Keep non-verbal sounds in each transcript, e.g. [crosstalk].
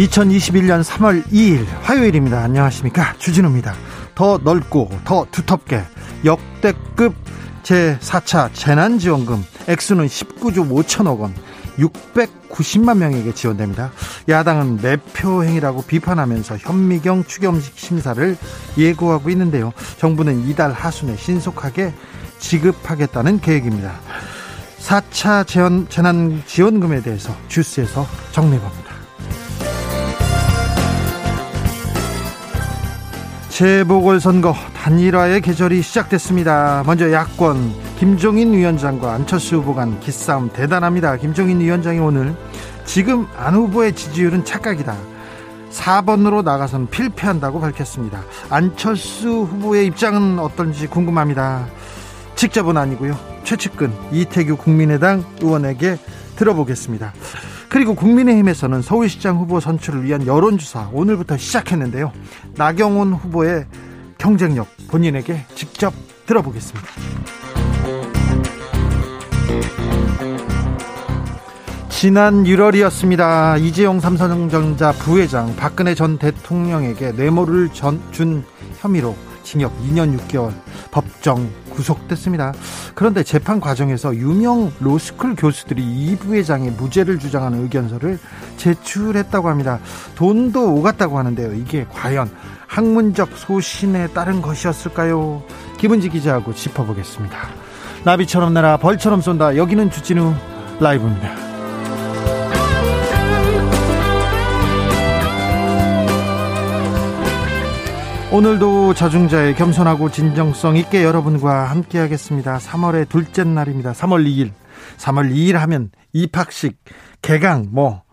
2021년 3월 2일 화요일입니다. 안녕하십니까. 주진우입니다. 더 넓고 더 두텁게 역대급 제4차 재난지원금 액수는 19조 5천억 원 690만 명에게 지원됩니다. 야당은 매표 행위라고 비판하면서 현미경 추경식 심사를 예고하고 있는데요. 정부는 이달 하순에 신속하게 지급하겠다는 계획입니다. 4차 재원, 재난지원금에 대해서 주스에서 정리해봅니다. 재보궐선거 단일화의 계절이 시작됐습니다. 먼저 야권 김종인 위원장과 안철수 후보 간 기싸움 대단합니다. 김종인 위원장이 오늘 지금 안 후보의 지지율은 착각이다. 4번으로 나가선 필패한다고 밝혔습니다. 안철수 후보의 입장은 어떤지 궁금합니다. 직접은 아니고요. 최측근 이태규 국민의당 의원에게 들어보겠습니다. 그리고 국민의힘에서는 서울시장 후보 선출을 위한 여론조사 오늘부터 시작했는데요. 나경원 후보의 경쟁력 본인에게 직접 들어보겠습니다. 지난 1월이었습니다. 이재용 삼성전자 부회장 박근혜 전 대통령에게 뇌물을 전, 준 혐의로 징역 2년 6개월 법정 구속됐습니다. 그런데 재판 과정에서 유명 로스쿨 교수들이 이 부회장의 무죄를 주장하는 의견서를 제출했다고 합니다. 돈도 오갔다고 하는데요. 이게 과연 학문적 소신에 따른 것이었을까요? 김은지 기자하고 짚어보겠습니다. 나비처럼 날아 벌처럼 쏜다. 여기는 주진우 라이브입니다. 오늘도 자중자의 겸손하고 진정성 있게 여러분과 함께 하겠습니다. 3월의 둘째 날입니다. 3월 2일. 3월 2일 하면 입학식, 개강, 뭐,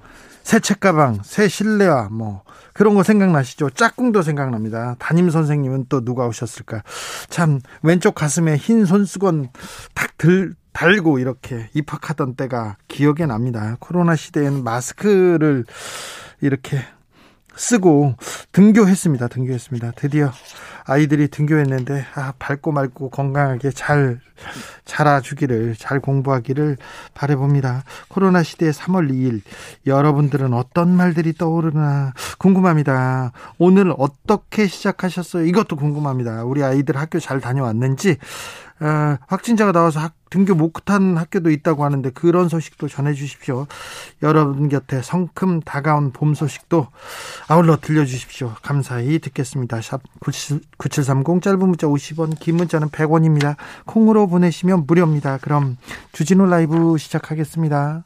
새 책가방, 새 실내화, 뭐, 그런 거 생각나시죠? 짝꿍도 생각납니다. 담임 선생님은 또 누가 오셨을까? 참, 왼쪽 가슴에 흰 손수건 탁 들, 달고 이렇게 입학하던 때가 기억에 납니다. 코로나 시대에는 마스크를 이렇게 쓰고 등교했습니다. 등교했습니다. 드디어 아이들이 등교했는데 아, 밝고 맑고 건강하게 잘 자라주기를 잘 공부하기를 바래봅니다. 코로나 시대 3월 2일 여러분들은 어떤 말들이 떠오르나 궁금합니다. 오늘 어떻게 시작하셨어요? 이것도 궁금합니다. 우리 아이들 학교 잘 다녀왔는지 어, 확진자가 나와서 학, 등교 못한 학교도 있다고 하는데 그런 소식도 전해 주십시오. 여러분 곁에 성큼 다가온 봄 소식도 아울러 들려주십시오. 감사히 듣겠습니다. 샵 9730 짧은 문자 50원 긴 문자는 100원입니다. 콩으로 보내시면 무료입니다. 그럼 주진우 라이브 시작하겠습니다.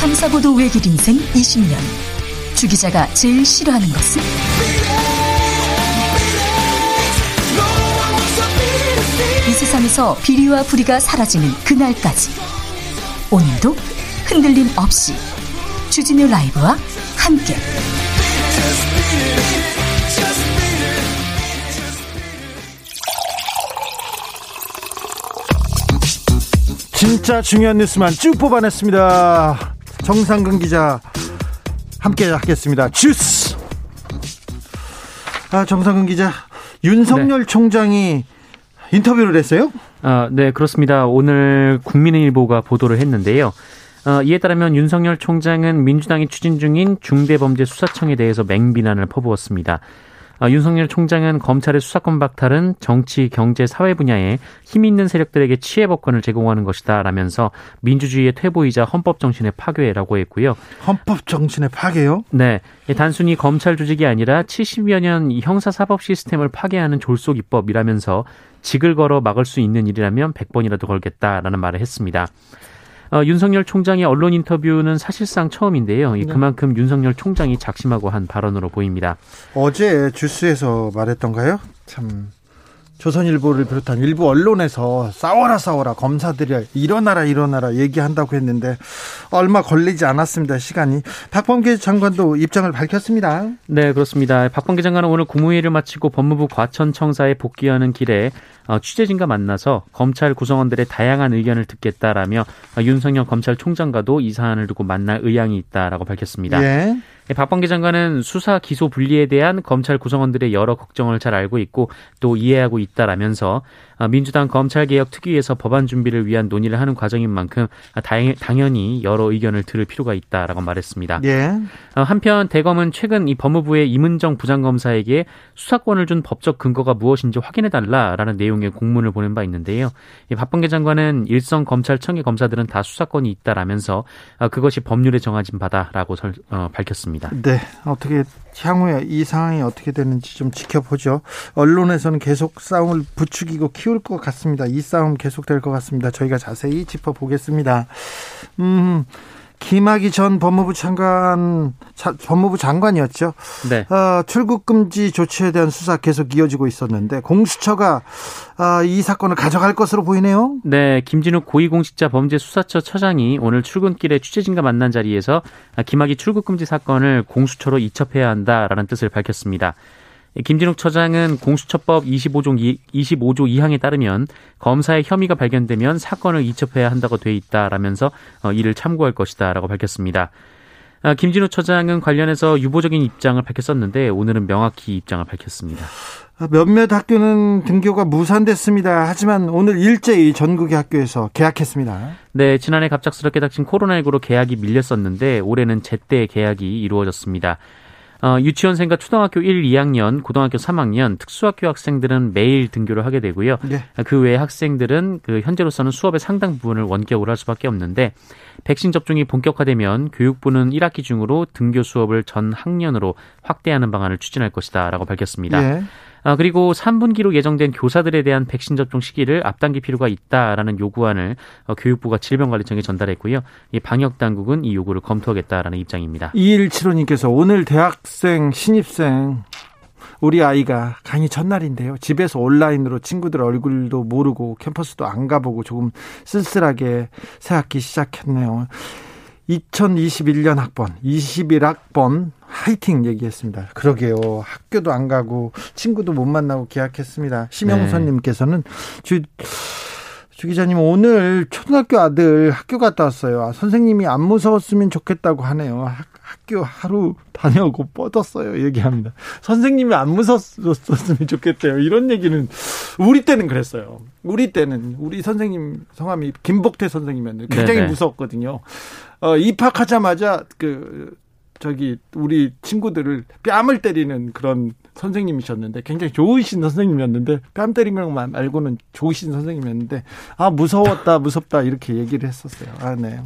탐사보도 외길 인생 20년 주 기자가 제일 싫어하는 것은? 이 세상에서 비리와 부리가 사라지는 그날까지 오늘도 흔들림 없이 주진우 라이브와 함께 진짜 중요한 뉴스만 쭉 뽑아냈습니다. 정상근 기자 함께 하겠습니다. 주스. 아 정상근 기자 윤석열 네. 총장이 인터뷰를 했어요? 아, 네, 그렇습니다. 오늘 국민의일보가 보도를 했는데요. 어, 이에 따르면 윤석열 총장은 민주당이 추진 중인 중대범죄수사청에 대해서 맹비난을 퍼부었습니다. 어, 윤석열 총장은 검찰의 수사권 박탈은 정치, 경제, 사회 분야에 힘 있는 세력들에게 치해 법권을 제공하는 것이다 라면서 민주주의의 퇴보이자 헌법 정신의 파괴라고 했고요. 헌법 정신의 파괴요? 네. 단순히 검찰 조직이 아니라 70여 년 형사 사법 시스템을 파괴하는 졸속 입법이라면서 직을 걸어 막을 수 있는 일이라면 100번이라도 걸겠다라는 말을 했습니다. 어, 윤석열 총장의 언론 인터뷰는 사실상 처음인데요. 네. 그만큼 윤석열 총장이 작심하고 한 발언으로 보입니다. 어제 주스에서 말했던가요? 참 조선일보를 비롯한 일부 언론에서 싸워라 싸워라 검사들이 일어나라 일어나라 얘기한다고 했는데 얼마 걸리지 않았습니다 시간이 박범계 장관도 입장을 밝혔습니다. 네 그렇습니다. 박범계 장관은 오늘 국무회의를 마치고 법무부 과천청사에 복귀하는 길에 어, 취재진과 만나서 검찰 구성원들의 다양한 의견을 듣겠다라며 윤석열 검찰총장과도 이 사안을 두고 만날 의향이 있다라고 밝혔습니다. 예. 예, 박범계 장관은 수사 기소 분리에 대한 검찰 구성원들의 여러 걱정을 잘 알고 있고 또 이해하고 있다라면서 어, 민주당 검찰개혁 특위에서 법안 준비를 위한 논의를 하는 과정인 만큼 당연히 여러 의견을 들을 필요가 있다라고 말했습니다. 예. 어, 한편 대검은 최근 이 법무부의 이문정 부장검사에게 수사권을 준 법적 근거가 무엇인지 확인해달라라는 내용의 공문을 보낸 바 있는데요. 박범계 장관은 일선 검찰청의 검사들은 다 수사권이 있다라면서 어, 그것이 법률에 정해진 바다라고 밝혔습니다. 네, 어떻게 향후에 이 상황이 어떻게 되는지 좀 지켜보죠. 언론에서는 계속 싸움을 부추기고 키울 것 같습니다. 이 싸움 계속될 것 같습니다. 저희가 자세히 짚어보겠습니다. 음, 김학의 전 법무부 장관, 자, 법무부 장관이었죠. 네. 어, 출국 금지 조치에 대한 수사 계속 이어지고 있었는데 공수처가 어, 이 사건을 가져갈 것으로 보이네요. 네, 김진욱 고위공직자 범죄수사처 처장이 오늘 출근길에 취재진과 만난 자리에서 김학의 출국 금지 사건을 공수처로 이첩해야 한다라는 뜻을 밝혔습니다. 김진욱 처장은 공수처법 25조, 25조 2항에 따르면 검사의 혐의가 발견되면 사건을 이첩해야 한다고 돼 있다라면서 어, 이를 참고할 것이다라고 밝혔습니다. 아, 김진욱 처장은 관련해서 유보적인 입장을 밝혔었는데 오늘은 명확히 입장을 밝혔습니다. 아, 몇몇 학교는 등교가 무산됐습니다. 하지만 오늘 일제히 전국의 학교에서 개학했습니다. 네, 지난해 갑작스럽게 닥친 코로나19로 개학이 밀렸었는데 올해는 제때 개학이 이루어졌습니다. 어, 유치원생과 초등학교 1, 2학년, 고등학교 3학년, 특수학교 학생들은 매일 등교를 하게 되고요. 네. 그 외에 학생들은 그 현재로서는 수업의 상당 부분을 원격으로 할 수밖에 없는데 백신 접종이 본격화되면 교육부는 1학기 중으로 등교 수업을 전 학년으로 확대하는 방안을 추진할 것이다라고 밝혔습니다. 네. 아, 그리고 3분기로 예정된 교사들에 대한 백신 접종 시기를 앞당길 필요가 있다라는 요구안을 어, 교육부가 질병관리청에 전달했고요. 이 방역 당국은 이 요구를 검토하겠다라는 입장입니다. 2175님께서 오늘 대학생 신입생 우리 아이가 강의 첫날인데요. 집에서 온라인으로 친구들 얼굴도 모르고 캠퍼스도 안 가보고 조금 쓸쓸하게 새 학기 시작했네요. 2021년 학번, 21학번 화이팅 얘기했습니다. 그러게요. 학교도 안 가고 친구도 못 만나고 계약했습니다. 심영선님께서는 네. 주, 주 기자님 오늘 초등학교 아들 학교 갔다 왔어요. 아, 선생님이 안 무서웠으면 좋겠다고 하네요. 학, 학교 하루 다녀오고 뻗었어요. 얘기합니다. 선생님이 안 무서웠으면 좋겠대요. 이런 얘기는 우리 때는 그랬어요. 우리 때는 우리 선생님 성함이 김복태 선생님이었는데 굉장히 네네. 무서웠거든요. 어, 입학하자마자 그 저기 우리 친구들을 뺨을 때리는 그런 선생님이셨는데 굉장히 좋으신 선생님이었는데 뺨 때리는 것만 말고는 좋으신 선생님이었는데 아 무서웠다 무섭다 이렇게 얘기를 했었어요. 아 네.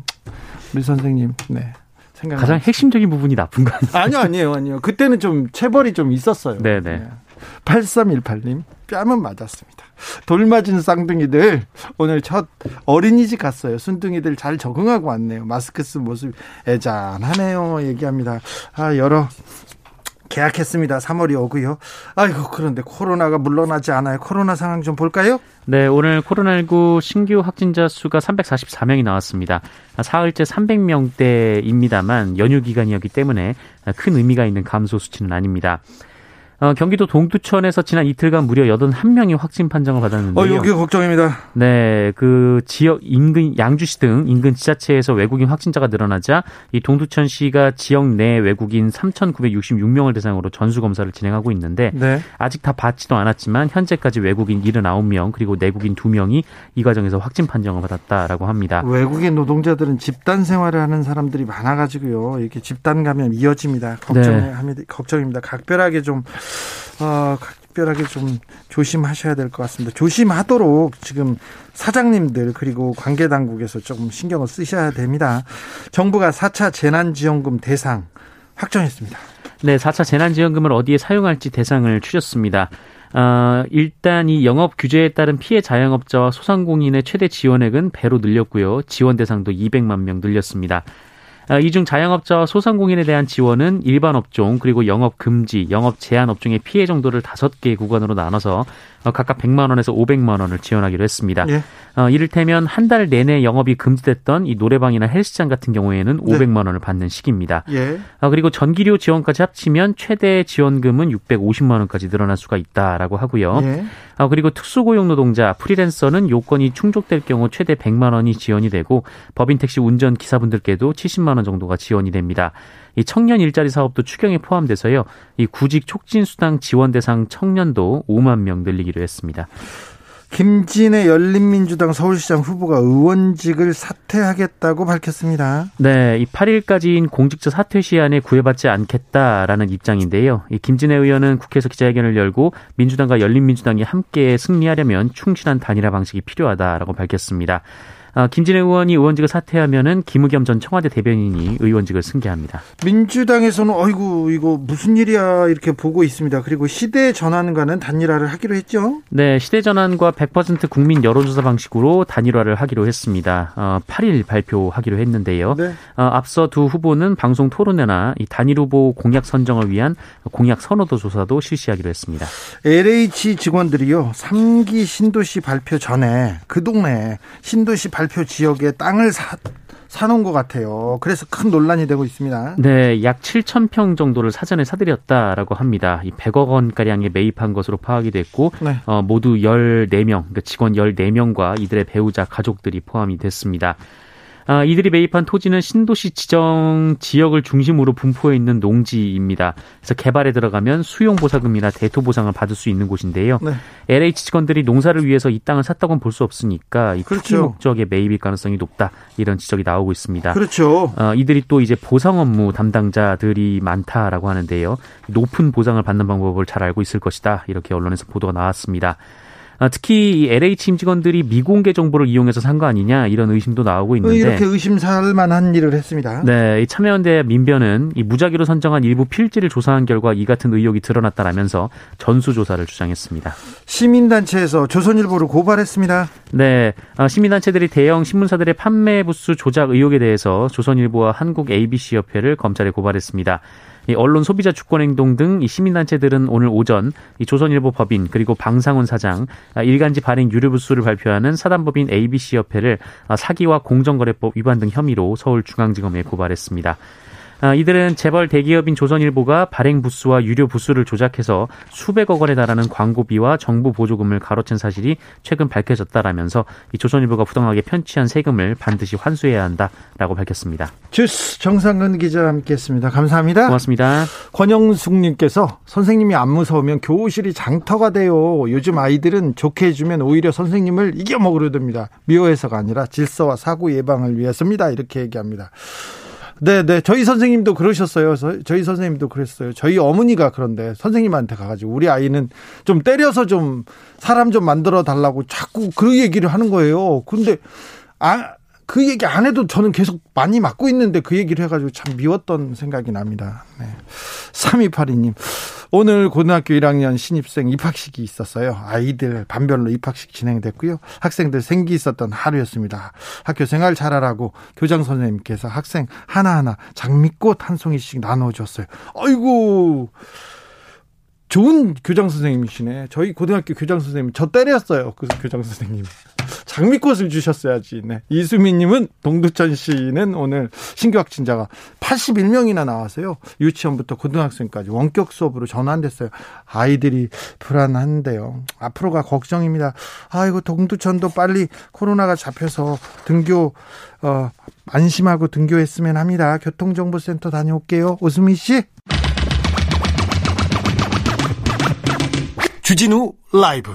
우리 선생님 네. 생각 가장 핵심적인 부분이 나쁜 거 아니에요? 아니요, 아니에요, 아니요. 그때는 좀 체벌이 좀 있었어요. 네네. 네. 8318님, 뺨은 맞았습니다. 돌 맞은 쌍둥이들, 오늘 첫 어린이집 갔어요. 순둥이들 잘 적응하고 왔네요. 마스크 쓴 모습 애잔하네요. 얘기합니다. 아, 여러 계약했습니다. 3월이 오고요. 아이고 그런데 코로나가 물러나지 않아요. 코로나 상황 좀 볼까요? 네, 오늘 코로나19 신규 확진자 수가 344명이 나왔습니다. 사흘째 300명대입니다만 연휴 기간이었기 때문에 큰 의미가 있는 감소 수치는 아닙니다. 어, 경기도 동두천에서 지난 이틀간 무려 81명이 확진 판정을 받았는데요. 어, 여기 걱정입니다. 네, 그 지역 인근 양주시 등 인근 지자체에서 외국인 확진자가 늘어나자 이 동두천시가 지역 내 외국인 3,966명을 대상으로 전수 검사를 진행하고 있는데 네. 아직 다 받지도 않았지만 현재까지 외국인 79명 그리고 내국인 2명이 이 과정에서 확진 판정을 받았다라고 합니다. 외국인 노동자들은 집단 생활을 하는 사람들이 많아 가지고요. 이렇게 집단 감염 이어집니다. 걱정합니다. 네. 걱정입니다. 각별하게 좀 어, 각별하게 좀 조심하셔야 될 것 같습니다. 조심하도록 지금 사장님들 그리고 관계 당국에서 조금 신경을 쓰셔야 됩니다. 정부가 4차 재난지원금 대상 확정했습니다. 네, 4차 재난지원금을 어디에 사용할지 대상을 추렸습니다. 어, 일단 이 영업 규제에 따른 피해 자영업자와 소상공인의 최대 지원액은 배로 늘렸고요. 지원 대상도 200만 명 늘렸습니다. 아, 이중 자영업자와 소상공인에 대한 지원은 일반 업종 그리고 영업 금지, 영업 제한 업종의 피해 정도를 다섯 개 구간으로 나눠서 어, 각각 100만 원에서 500만 원을 지원하기로 했습니다. 예. 어, 이를테면 한 달 내내 영업이 금지됐던 이 노래방이나 헬스장 같은 경우에는 500만 원을 받는 시기입니다. 예. 어, 그리고 전기료 지원까지 합치면 최대 지원금은 650만 원까지 늘어날 수가 있다라고 하고요. 예. 어, 그리고 특수고용 노동자, 프리랜서는 요건이 충족될 경우 최대 100만 원이 지원이 되고 법인 택시 운전 기사분들께도 70만 원 정도가 지원이 됩니다. 이 청년 일자리 사업도 추경에 포함돼서요. 이 구직 촉진 수당 지원 대상 청년도 5만 명 늘리기로 했습니다. 김진애 열린민주당 서울시장 후보가 의원직을 사퇴하겠다고 밝혔습니다. 네, 이 8일까지인 공직자 사퇴 시한에 구애받지 않겠다라는 입장인데요. 이 김진애 의원은 국회에서 기자회견을 열고 민주당과 열린민주당이 함께 승리하려면 충실한 단일화 방식이 필요하다라고 밝혔습니다. 아, 김진애 의원이 의원직을 사퇴하면은 김의겸 전 청와대 대변인이 의원직을 승계합니다. 민주당에서는 어이구 이거 무슨 일이야 이렇게 보고 있습니다. 그리고 시대 전환과는 단일화를 하기로 했죠. 네, 시대 전환과 100% 국민 여론조사 방식으로 단일화를 하기로 했습니다. 어, 8일 발표하기로 했는데요. 네. 어, 앞서 두 후보는 방송 토론회나 이 단일 후보 공약 선정을 위한 공약 선호도 조사도 실시하기로 했습니다. LH 직원들이요 3기 신도시 발표 전에 그 동네 신도시 발 발표 지역에 땅을 사, 사놓은 것 같아요. 그래서 큰 논란이 되고 있습니다. 네, 약 7천 평 정도를 사전에 사들였다라고 합니다. 이 100억 원가량에 매입한 것으로 파악이 됐고, 네. 어, 모두 14명, 그러니까 직원 14명과 이들의 배우자, 가족들이 포함이 됐습니다. 아, 이들이 매입한 토지는 신도시 지정 지역을 중심으로 분포해 있는 농지입니다. 그래서 개발에 들어가면 수용 보상금이나 대토 보상을 받을 수 있는 곳인데요. 네. LH 직원들이 농사를 위해서 이 땅을 샀다고는 볼 수 없으니까 이 그렇죠. 투기 목적의 매입일 가능성이 높다 이런 지적이 나오고 있습니다. 그렇죠. 어, 이들이 또 이제 보상 업무 담당자들이 많다라고 하는데요. 높은 보상을 받는 방법을 잘 알고 있을 것이다 이렇게 언론에서 보도가 나왔습니다. 아, 특히 LH 임직원들이 미공개 정보를 이용해서 산 거 아니냐 이런 의심도 나오고 있는데 이렇게 의심살 만한 일을 했습니다. 네, 이 참여연대 민변은 이 무작위로 선정한 일부 필지를 조사한 결과 이 같은 의혹이 드러났다라면서 전수조사를 주장했습니다. 시민단체에서 조선일보를 고발했습니다. 네, 아, 시민단체들이 대형 신문사들의 판매 부수 조작 의혹에 대해서 조선일보와 한국 ABC 협회를 검찰에 고발했습니다. 이 언론 소비자 주권 행동 등 이 시민단체들은 오늘 오전 이 조선일보 법인 그리고 방상훈 사장 아, 일간지 발행 유료 부수를 발표하는 사단법인 ABC 협회를 아, 사기와 공정거래법 위반 등 혐의로 서울중앙지검에 고발했습니다. 아, 이들은 재벌 대기업인 조선일보가 발행 부수와 유료 부수를 조작해서 수백억 원에 달하는 광고비와 정부 보조금을 가로챈 사실이 최근 밝혀졌다라면서 이 조선일보가 부당하게 편취한 세금을 반드시 환수해야 한다라고 밝혔습니다. 주스 정상근 기자 함께했습니다. 감사합니다. 고맙습니다. 권영숙님께서 선생님이 안 무서우면 교실이 장터가 돼요. 요즘 아이들은 좋게 해주면 오히려 선생님을 이겨먹으려 듭니다. 미워해서가 아니라 질서와 사고 예방을 위해서입니다. 이렇게 얘기합니다. 네, 네. 저희 선생님도 그러셨어요. 저희 선생님도 그랬어요. 저희 어머니가 그런데 선생님한테 가가지고 우리 아이는 좀 때려서 좀 사람 좀 만들어 달라고 자꾸 그 얘기를 하는 거예요. 근데 아, 그 얘기 안 해도 저는 계속 많이 맞고 있는데 그 얘기를 해가지고 참 미웠던 생각이 납니다. 네. 3282님. 오늘 고등학교 1학년 신입생 입학식이 있었어요. 아이들 반별로 입학식 진행됐고요. 학생들 생기 있었던 하루였습니다. 학교 생활 잘하라고 교장 선생님께서 학생 하나하나 장미꽃 한 송이씩 나눠줬어요. 아이고. 좋은 교장 선생님이시네. 저희 고등학교 교장 선생님 저 때렸어요. 그 교장 선생님. 장미꽃을 주셨어야지. 네. 이수민님은 동두천 씨는 오늘 신규 확진자가 81명이나 나와서요. 유치원부터 고등학생까지 원격 수업으로 전환됐어요. 아이들이 불안한데요. 앞으로가 걱정입니다. 아이고 동두천도 빨리 코로나가 잡혀서 등교 어, 안심하고 등교했으면 합니다. 교통정보센터 다녀올게요. 오수미 씨. 주진우 라이브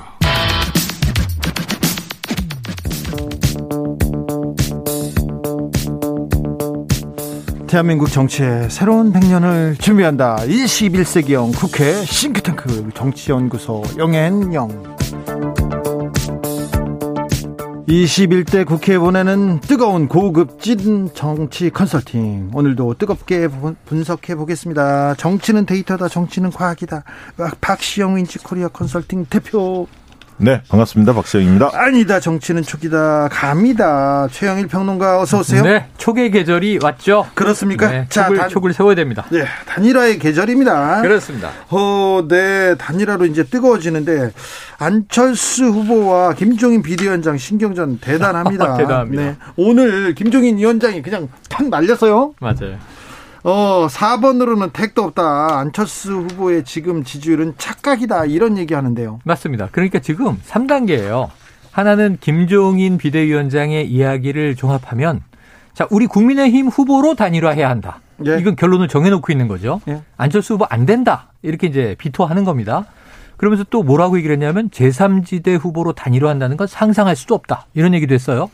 대한민국 정치의 새로운 100년을 준비한다. 21세기형 국회 싱크탱크 정치연구소 영앤영 21대 국회에 보내는 뜨거운 고급 찐 정치 컨설팅. 오늘도 뜨겁게 분석해 보겠습니다. 정치는 데이터다, 정치는 과학이다. 박시영 윈지코리아 컨설팅 대표 네, 반갑습니다. 박시영입니다. 아니다, 정치는 촉이다. 갑니다. 최영일 평론가 어서 오세요. 네, 촉의 계절이 왔죠. 그렇습니까? 네, 촉을, 자, 단, 촉을 세워야 됩니다. 네, 단일화의 계절입니다. 그렇습니다. 어, 네, 단일화로 이제 뜨거워지는데 안철수 후보와 김종인 비대위원장 신경전 대단합니다. [laughs] 대단합니다. 네, 오늘 김종인 위원장이 그냥 탁 날렸어요. 맞아요. 어, 4번으로는 택도 없다. 안철수 후보의 지금 지지율은 착각이다. 이런 얘기 하는데요. 맞습니다. 그러니까 지금 3단계예요. 하나는 김종인 비대위원장의 이야기를 종합하면 자, 우리 국민의힘 후보로 단일화해야 한다. 예. 이건 결론을 정해놓고 있는 거죠. 예. 안철수 후보 안 된다. 이렇게 이제 비토하는 겁니다. 그러면서 또 뭐라고 얘기를 했냐면 제3지대 후보로 단일화한다는 건 상상할 수도 없다. 이런 얘기도 했어요.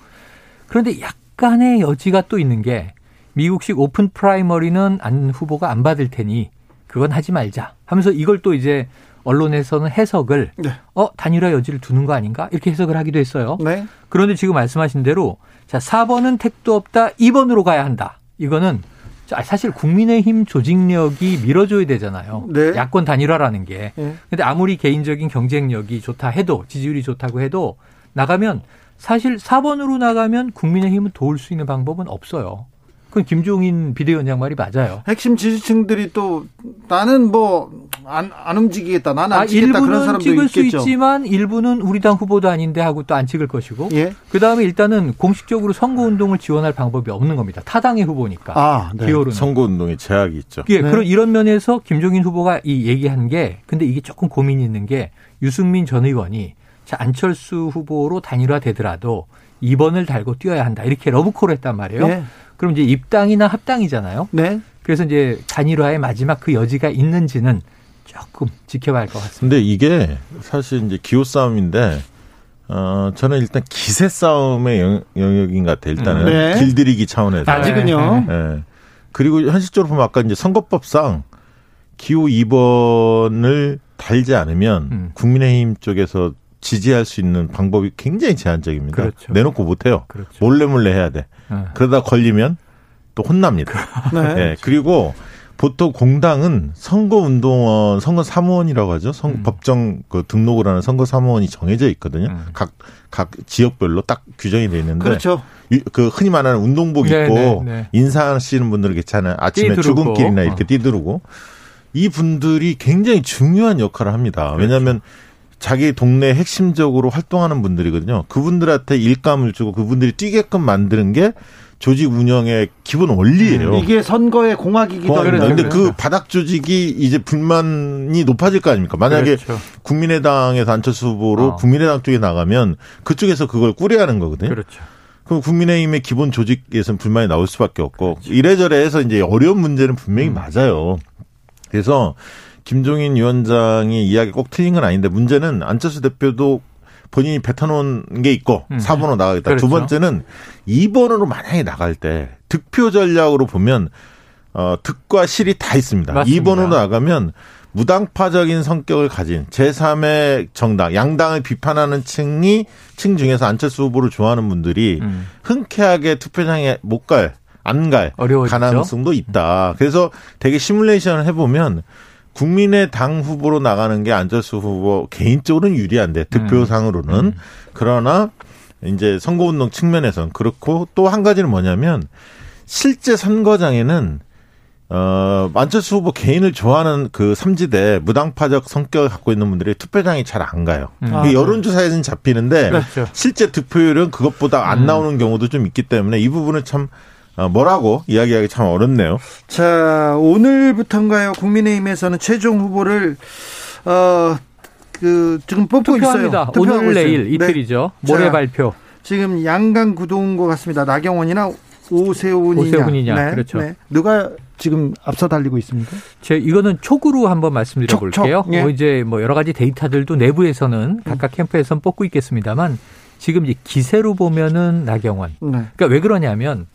그런데 약간의 여지가 또 있는 게 미국식 오픈 프라이머리는 안 후보가 안 받을 테니 그건 하지 말자 하면서 이걸 또 이제 언론에서는 해석을 네. 어 단일화 여지를 두는 거 아닌가 이렇게 해석을 하기도 했어요. 네. 그런데 지금 말씀하신 대로 자 4번은 택도 없다 2번으로 가야 한다. 이거는 사실 국민의힘 조직력이 밀어줘야 되잖아요. 네. 야권 단일화라는 게. 네. 근데 아무리 개인적인 경쟁력이 좋다 해도 지지율이 좋다고 해도 나가면 사실 4번으로 나가면 국민의힘은 도울 수 있는 방법은 없어요. 그건 김종인 비대위원장 말이 맞아요. 핵심 지지층들이 또 나는 뭐 안 안 움직이겠다, 나는 안 아, 찍겠다 그런 사람도 찍을 있겠죠. 수 있지만 일부는 우리 당 후보도 아닌데 하고 또 안 찍을 것이고. 예? 그 다음에 일단은 공식적으로 선거 운동을 지원할 방법이 없는 겁니다. 타당의 후보니까. 아, 네. 기호는 선거 운동에 제약이 있죠. 예, 네. 그런 이런 면에서 김종인 후보가 이 얘기한 게 근데 이게 조금 고민이 있는 게 유승민 전 의원이 자 안철수 후보로 단일화되더라도 2번을 달고 뛰어야 한다 이렇게 러브콜을 했단 말이에요. 네. 그럼 이제 입당이나 합당이잖아요. 네. 그래서 이제 단일화의 마지막 그 여지가 있는지는 조금 지켜봐야 할 것 같습니다. 근데 이게 사실 이제 기호 싸움인데 어, 저는 일단 기세 싸움의 영, 역인 것 같아요. 일단은 네. 길들이기 차원에서. 아직은요. 네. 네. 그리고 현실적으로 보면 아까 이제 선거법상 기호 2번을 달지 않으면 음. 국민의힘 쪽에서 지지할 수 있는 방법이 굉장히 제한적입니다. 그렇죠. 내놓고 못해요. 그렇죠. 몰래 몰래 해야 돼. 네. 그러다 걸리면 또 혼납니다. [laughs] 네. 네. 그리고 보통 공당은 선거운동원, 선거사무원이라고 하죠. 선, 음. 법정 그 등록을 하는 선거사무원이 정해져 있거든요. 음. 각, 각 지역별로 딱 규정이 돼 있는데. 그렇죠. 그 흔히 말하는 운동복 네, 입고 네, 네. 인사하시는 분들 괜찮아요. 아침에 출근길이나 이렇게 어. 뛰두르고. 이 분들이 굉장히 중요한 역할을 합니다. 그렇죠. 왜냐하면 자기 동네 핵심적으로 활동하는 분들이거든요. 그분들한테 일감을 주고 그분들이 뛰게끔 만드는 게 조직 운영의 기본 원리예요. 음, 이게 선거의 공학이기도 하고. 그런데 그 바닥 조직이 이제 불만이 높아질 거 아닙니까? 만약에 그렇죠. 국민의당에서 안철수 후보로 어. 국민의당 쪽에 나가면 그쪽에서 그걸 꾸려야 하는 거거든요. 그렇죠. 그럼 국민의힘의 기본 조직에서는 불만이 나올 수밖에 없고 그렇죠. 이래저래 해서 이제 어려운 문제는 분명히 음. 맞아요. 그래서 김종인 위원장의 이야기 꼭 틀린 건 아닌데 문제는 안철수 대표도 본인이 뱉어놓은 게 있고 음. 4번으로 나가겠다. 그렇죠. 두 번째는 2번으로 만약에 나갈 때 득표 전략으로 보면 어, 득과 실이 다 있습니다. 맞습니다. 2번으로 나가면 무당파적인 성격을 가진 제3의 정당, 양당을 비판하는 층이 층 중에서 안철수 후보를 좋아하는 분들이 음. 흔쾌하게 투표장에 못 갈, 안 갈 가능성도 있다. 그래서 되게 시뮬레이션을 해보면 국민의 당 후보로 나가는 게 안철수 후보 개인적으로는 유리한데 득표상으로는 음. 음. 그러나 이제 선거운동 측면에서는 그렇고 또 한 가지는 뭐냐면 실제 선거장에는 어, 안철수 후보 개인을 좋아하는 그 삼지대 무당파적 성격을 갖고 있는 분들이 투표장에 잘 안 가요. 음. 아, 여론조사에는 잡히는데 그렇죠. 실제 득표율은 그것보다 안 음. 나오는 경우도 좀 있기 때문에 이 부분은 참 어, 뭐라고 이야기하기 참 어렵네요. 자, 오늘부터인가요? 국민의힘에서는 최종 후보를 어, 그 지금 뽑고 투표합니다. 있어요. 오늘 내일 이틀이죠. 네. 모레 자, 발표. 지금 양강 구도인 것 같습니다. 나경원이나 오세훈이냐. 오세훈이냐. 네, 그렇죠. 네. 누가 지금 앞서 달리고 있습니까? 제 이거는 촉으로 한번 말씀드려 볼게요. 예. 뭐 이제 뭐 여러 가지 데이터들도 내부에서는 각각 캠프에선 뽑고 있겠습니다만 지금 이제 기세로 보면은 나경원. 네. 그러니까 왜 그러냐면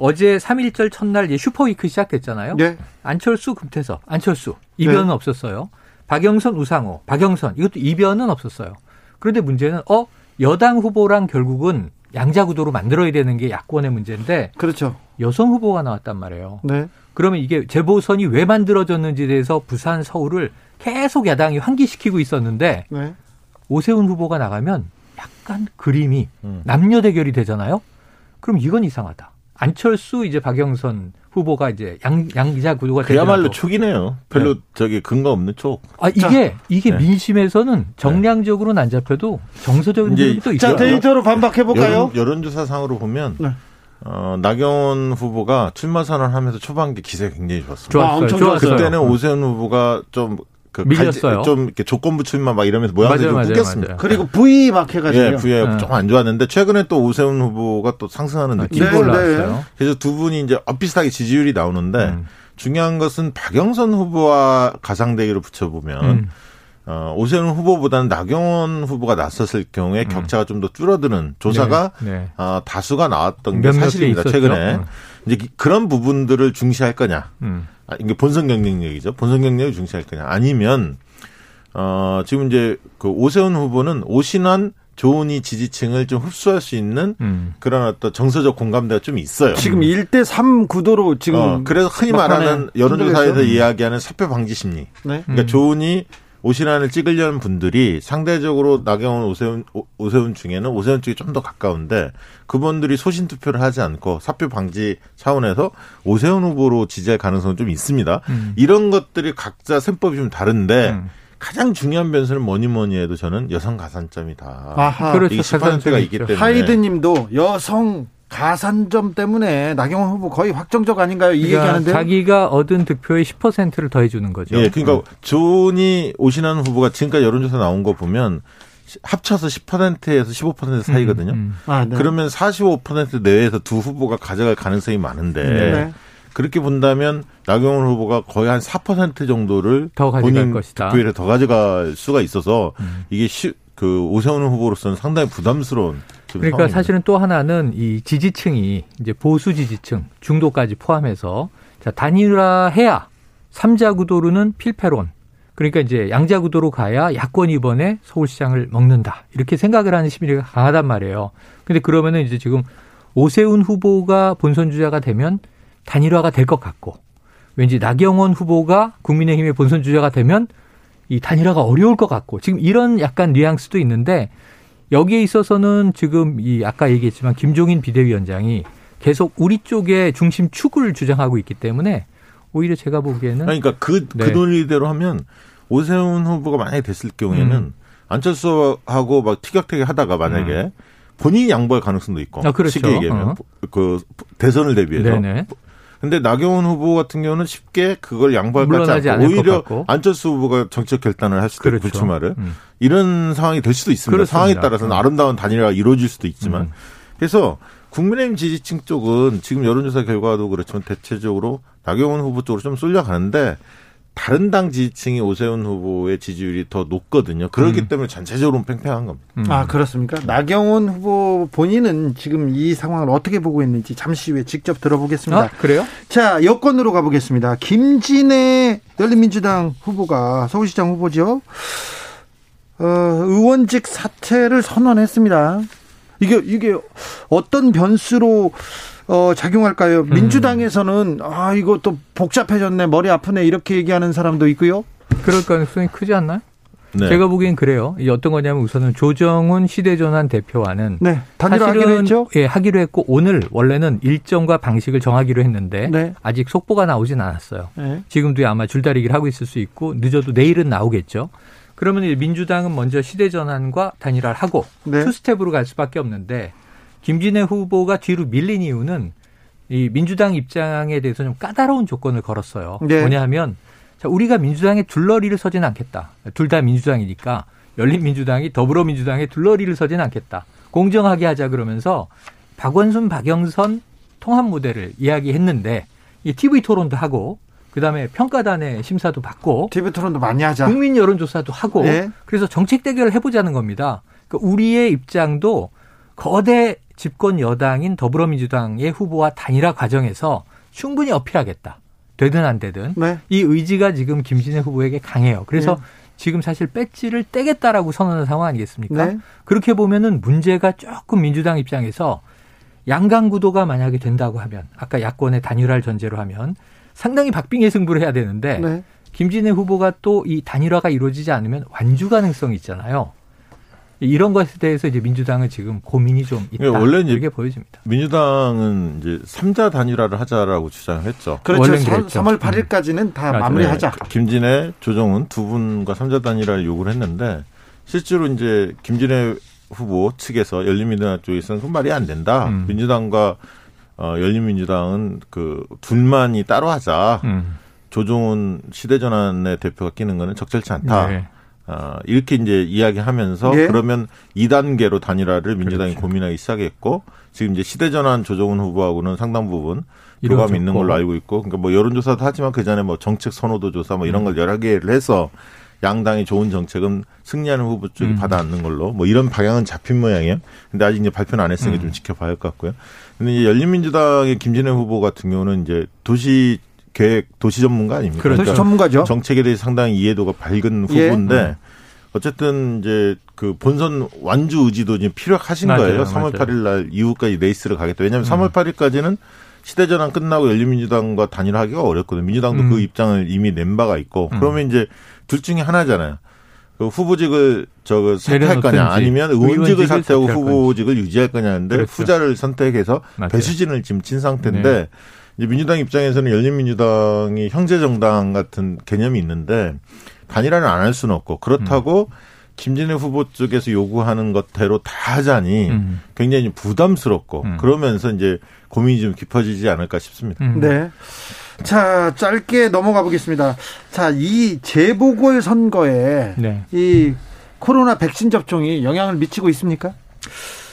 어제 3.1절 첫날 슈퍼위크 시작됐잖아요. 네. 안철수, 금태섭, 안철수 이변은 네. 없었어요. 박영선, 우상호, 박영선 이것도 이변은 없었어요. 그런데 문제는 어 여당 후보랑 결국은 양자 구도로 만들어야 되는 게 야권의 문제인데 그렇죠. 여성 후보가 나왔단 말이에요. 네. 그러면 이게 재보선이 왜 만들어졌는지에 대해서 부산, 서울을 계속 야당이 환기시키고 있었는데 네. 오세훈 후보가 나가면 약간 그림이 음. 남녀 대결이 되잖아요. 그럼 이건 이상하다. 안철수 이제 박영선 후보가 이제 양 양자 구도가 그야말로 촉이네요. 별로 네. 저기 근거 없는 촉. 아 이게 자, 이게 네. 민심에서는 정량적으로는 안 잡혀도 정서적인 이제 또 있죠. 자 데이터로 반박해 볼까요? 여론, 조사 상으로 보면 네. 어, 나경원 후보가 출마 선언하면서 초반기 기세가 굉장히 좋았습니다. 좋았어요. 아, 엄청 좋았어요. 그때는 오세훈 후보가 좀 그 밀렸어요. 가지, 좀 이렇게 조건부 출마 막 이러면서 모양들이 좀 웃겼습니다. 그리고 V 막 해가지고. 예, V에 네. 좀안 좋았는데 최근에 또 오세훈 후보가 또 상승하는 아, 느낌이 네, 올라왔어요. 네. 그래서 두 분이 이제 비슷하게 지지율이 나오는데 음. 중요한 것은 박영선 후보와 가상대기로 붙여보면 음. 어, 오세훈 후보보다는 나경원 후보가 나섰을 경우에 음. 격차가 좀 더 줄어드는 조사가 네, 네. 어, 다수가 나왔던 게 사실입니다. 최근에 음. 이제 그런 부분들을 중시할 거냐. 음. 아, 이게 본선 경쟁력이죠. 본선 경쟁을 중시할 거냐. 아니면 어 지금 이제 그 오세훈 후보는 오신환 조은희 지지층을 좀 흡수할 수 있는 음. 그런 어떤 정서적 공감대가 좀 있어요. 지금 1대 3 구도로 지금 어, 그래서 흔히 말하는 여론조사에서 이야기하는 사표 방지 심리. 네? 그러니까 음. 조은희 오신환을 찍으려는 분들이 상대적으로 나경원 오세훈 오세훈 중에는 오세훈 쪽이 좀 더 가까운데 그분들이 소신 투표를 하지 않고 사표 방지 차원에서 오세훈 후보로 지지할 가능성은 좀 있습니다. 음. 이런 것들이 각자 셈법이 좀 다른데 음. 가장 중요한 변수는 뭐니 뭐니 해도 저는 여성 가산점이다. 아하. 그렇죠. 이게 10%가 있기 때문에 하이드님도 여성 가산점 때문에 나경원 후보 거의 확정적 아닌가요? 이 그러니까 얘기하는데 자기가 얻은 득표의 10%를 더해주는 거죠. 예, 그러니까 어. 조은희 오신환 후보가 지금까지 여론조사 나온 거 보면 합쳐서 10%에서 15% 사이거든요. 음, 음. 아, 네. 그러면 45% 내외에서 두 후보가 가져갈 가능성이 많은데 네. 그렇게 본다면 나경원 후보가 거의 한 4% 정도를 더 가져갈 것이다. 득표율에 더 가져갈 수가 있어서 음. 이게 시, 그 오세훈 후보로서는 상당히 부담스러운 그러니까 상황입니다. 사실은 또 하나는 이 지지층이 이제 보수 지지층 중도까지 포함해서 자 단일화해야 삼자 구도로는 필패론 그러니까 이제 양자 구도로 가야 야권이 이번에 서울시장을 먹는다 이렇게 생각을 하는 시민이 강하단 말이에요. 근데 그러면은 이제 지금 오세훈 후보가 본선 주자가 되면 단일화가 될 것 같고 왠지 나경원 후보가 국민의힘의 본선 주자가 되면 이 단일화가 어려울 것 같고 지금 이런 약간 뉘앙스도 있는데 여기에 있어서는 지금 이 아까 얘기했지만 김종인 비대위원장이 계속 우리 쪽에 중심 축을 주장하고 있기 때문에 오히려 제가 보기에는 그러니까 그, 그 네. 그 논리대로 하면 오세훈 후보가 만약에 됐을 경우에는 음. 안철수하고 막 티격태격 하다가 만약에 음. 본인이 양보할 가능성도 있고 아, 그렇죠. 쉽게 얘기하면 어. 그 대선을 대비해서 네네. 근데 나경원 후보 같은 경우는 쉽게 그걸 양보할 것 같지 않고 오히려 안철수 후보가 정책 결단을 할 수도 그렇죠. 있고 불출마를 음. 이런 상황이 될 수도 있습니다. 그렇습니다. 상황에 따라서는 음. 아름다운 단일화가 이루어질 수도 있지만 음. 그래서 국민의힘 지지층 쪽은 지금 여론조사 결과도 그렇지만 대체적으로 나경원 후보 쪽으로 좀 쏠려가는데 다른 당 지지층이 오세훈 후보의 지지율이 더 높거든요. 그렇기 음. 때문에 전체적으로 팽팽한 겁니다. 음. 아 그렇습니까? 나경원 후보 본인은 지금 이 상황을 어떻게 보고 있는지 잠시 후에 직접 들어보겠습니다. 아, 그래요? 자 여권으로 가보겠습니다. 김진애 열린민주당 후보가 서울시장 후보죠. 어, 의원직 사퇴를 선언했습니다. 이게 이게 어떤 변수로 어, 작용할까요? 음. 민주당에서는 아 이거 또 복잡해졌네 머리 아프네 이렇게 얘기하는 사람도 있고요. 그럴 가능성이 크지 않나요? 네. 제가 보기엔 그래요. 이 어떤 거냐면 우선은 조정훈 시대전환 대표와는 네, 단일화하기로 했죠. 예, 하기로 했고 오늘 원래는 일정과 방식을 정하기로 했는데 네. 아직 속보가 나오진 않았어요. 네. 지금도 아마 줄다리기를 하고 있을 수 있고 늦어도 내일은 나오겠죠. 그러면 민주당은 먼저 시대전환과 단일화를 하고 네. 투스텝으로 갈 수밖에 없는데 김진애 후보가 뒤로 밀린 이유는 이 민주당 입장에 대해서 좀 까다로운 조건을 걸었어요. 네. 뭐냐하면 자, 우리가 민주당에 둘러리를 서지는 않겠다. 둘 다 민주당이니까 열린민주당이 더불어민주당에 둘러리를 서지는 않겠다. 공정하게 하자 그러면서 박원순, 박영선 통합 모델을 이야기했는데 이 TV 토론도 하고 그다음에 평가단의 심사도 받고 TV 토론도 많이 하자. 국민 여론조사도 하고 네. 그래서 정책 대결을 해보자는 겁니다. 그러니까 우리의 입장도 거대 집권 여당인 더불어민주당의 후보와 단일화 과정에서 충분히 어필하겠다. 되든 안 되든 네. 이 의지가 지금 김진애 후보에게 강해요. 그래서 네. 지금 사실 배지를 떼겠다라고 선언한 상황 아니겠습니까? 네. 그렇게 보면은 문제가 조금 민주당 입장에서 양강 구도가 만약에 된다고 하면 아까 야권의 단일화를 전제로 하면 상당히 박빙의 승부를 해야 되는데 네. 김진애 후보가 또 이 단일화가 이루어지지 않으면 완주 가능성이 있잖아요. 이런 것에 대해서 이제 민주당은 지금 고민이 좀 있다. 그러니까 원래 이제 이렇게 보여집니다. 민주당은 이제 삼자 단일화를 하자라고 주장을 했죠. 그렇죠. 3, 월 8일까지는 다 음. 마무리하자. 네. 김진애, 조정훈 두 분과 삼자 단일화를 요구를 했는데 실제로 이제 김진애 후보 측에서 열린민주당 쪽에서는 그 말이 안 된다. 음. 민주당과 어, 열린민주당은 그 둘만이 따로 하자. 음. 조종훈 시대전환의 대표가 끼는 거는 적절치 않다. 네. 어, 이렇게 이제 이야기하면서 네. 그러면 2단계로 단일화를 민주당이 그렇죠. 고민하기 시작했고 지금 이제 시대전환 조정훈 후보하고는 상당 부분 교감이 있는 걸로 알고 있고 그러니까 뭐 여론조사도 하지만 그 전에 뭐 정책 선호도 조사 뭐 이런 걸 여러 개를 해서 양당이 좋은 정책은 승리하는 후보 쪽이 음. 받아안는 걸로 뭐 이런 방향은 잡힌 모양이에요. 근데 아직 이제 발표는 안 했으니까 음. 좀 지켜봐야 할 것 같고요. 근데 이제 열린민주당의 김진애 후보 같은 경우는 이제 도시 계획 도시 전문가 아닙니까? 그렇죠. 그러니까 전문가죠. 정책에 대해 상당히 이해도가 밝은 예. 후보인데 예. 어쨌든 이제 그 본선 완주 의지도 이제 필요하신 맞아요, 거예요. 3월 8일 날 이후까지 레이스를 가겠다. 왜냐하면 음. 3월 8일까지는 시대전환 끝나고 열린민주당과 단일화하기가 어렵거든요. 민주당도 그 음. 그 입장을 이미 낸 바가 있고 음. 그러면 이제 둘 중에 하나잖아요. 그 후보직을 저거 사퇴할 거냐 아니면 의원직을 사퇴하고 후보직을 유지할 거냐인데 그렇죠. 후자를 선택해서 맞아요. 배수진을 지금 친 상태인데 네. 이제 민주당 입장에서는 열린민주당이 형제 정당 같은 개념이 있는데 단일화는 안 할 수는 없고 그렇다고 음. 김진애 후보 쪽에서 요구하는 것대로 다 하자니 음. 굉장히 부담스럽고 음. 그러면서 이제 고민이 좀 깊어지지 않을까 싶습니다. 음. 네. 자, 짧게 넘어가 보겠습니다. 자, 이 재보궐 선거에 네. 이 코로나 백신 접종이 영향을 미치고 있습니까?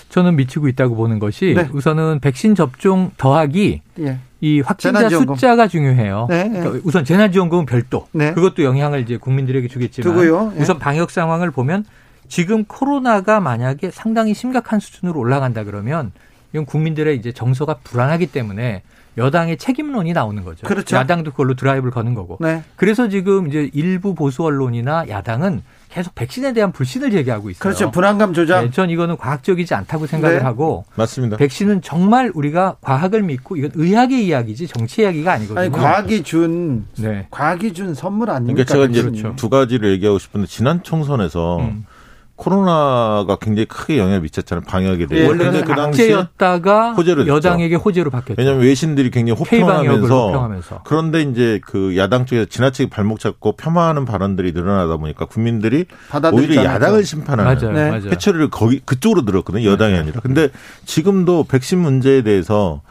저는 미치고 있다고 보는 것이 네. 우선은 백신 접종 더하기 예. 이 확진자 재난지원금. 숫자가 중요해요. 네, 네. 그러니까 우선 재난지원금은 별도. 네. 그것도 영향을 이제 국민들에게 주겠지만 두고요. 예. 우선 방역 상황을 보면 지금 코로나가 만약에 상당히 심각한 수준으로 올라간다 그러면 이건 국민들의 이제 정서가 불안하기 때문에 여당의 책임론이 나오는 거죠. 그렇죠. 야당도 그걸로 드라이브를 거는 거고. 네. 그래서 지금 이제 일부 보수 언론이나 야당은 계속 백신에 대한 불신을 제기하고 있어요. 그렇죠. 불안감 조작. 네, 전 이거는 과학적이지 않다고 생각을 네. 하고 맞습니다. 백신은 정말 우리가 과학을 믿고 이건 의학의 이야기지 정치 이야기가 아니거든요. 아니, 과학이 준 네. 과학이 준 선물 아닙니까? 그러니까 제가 이제 그렇죠. 두 가지를 얘기하고 싶은데 지난 총선에서 음. 코로나가 굉장히 크게 영향을 미쳤잖아요. 방역에 대해. 예, 원래는 그 악재였다가 호재로 여당에게 호재로 바뀌었죠. 왜냐하면 외신들이 굉장히 호평하면서 그런데 이제 그 야당 쪽에서 지나치게 발목 잡고 폄하하는 발언들이 늘어나다 보니까 국민들이 오히려 야당을 심판하는 맞아요, 네. 회초리를 거기 그쪽으로 들었거든요. 여당이 네. 아니라. 근데 지금도 백신 문제에 대해서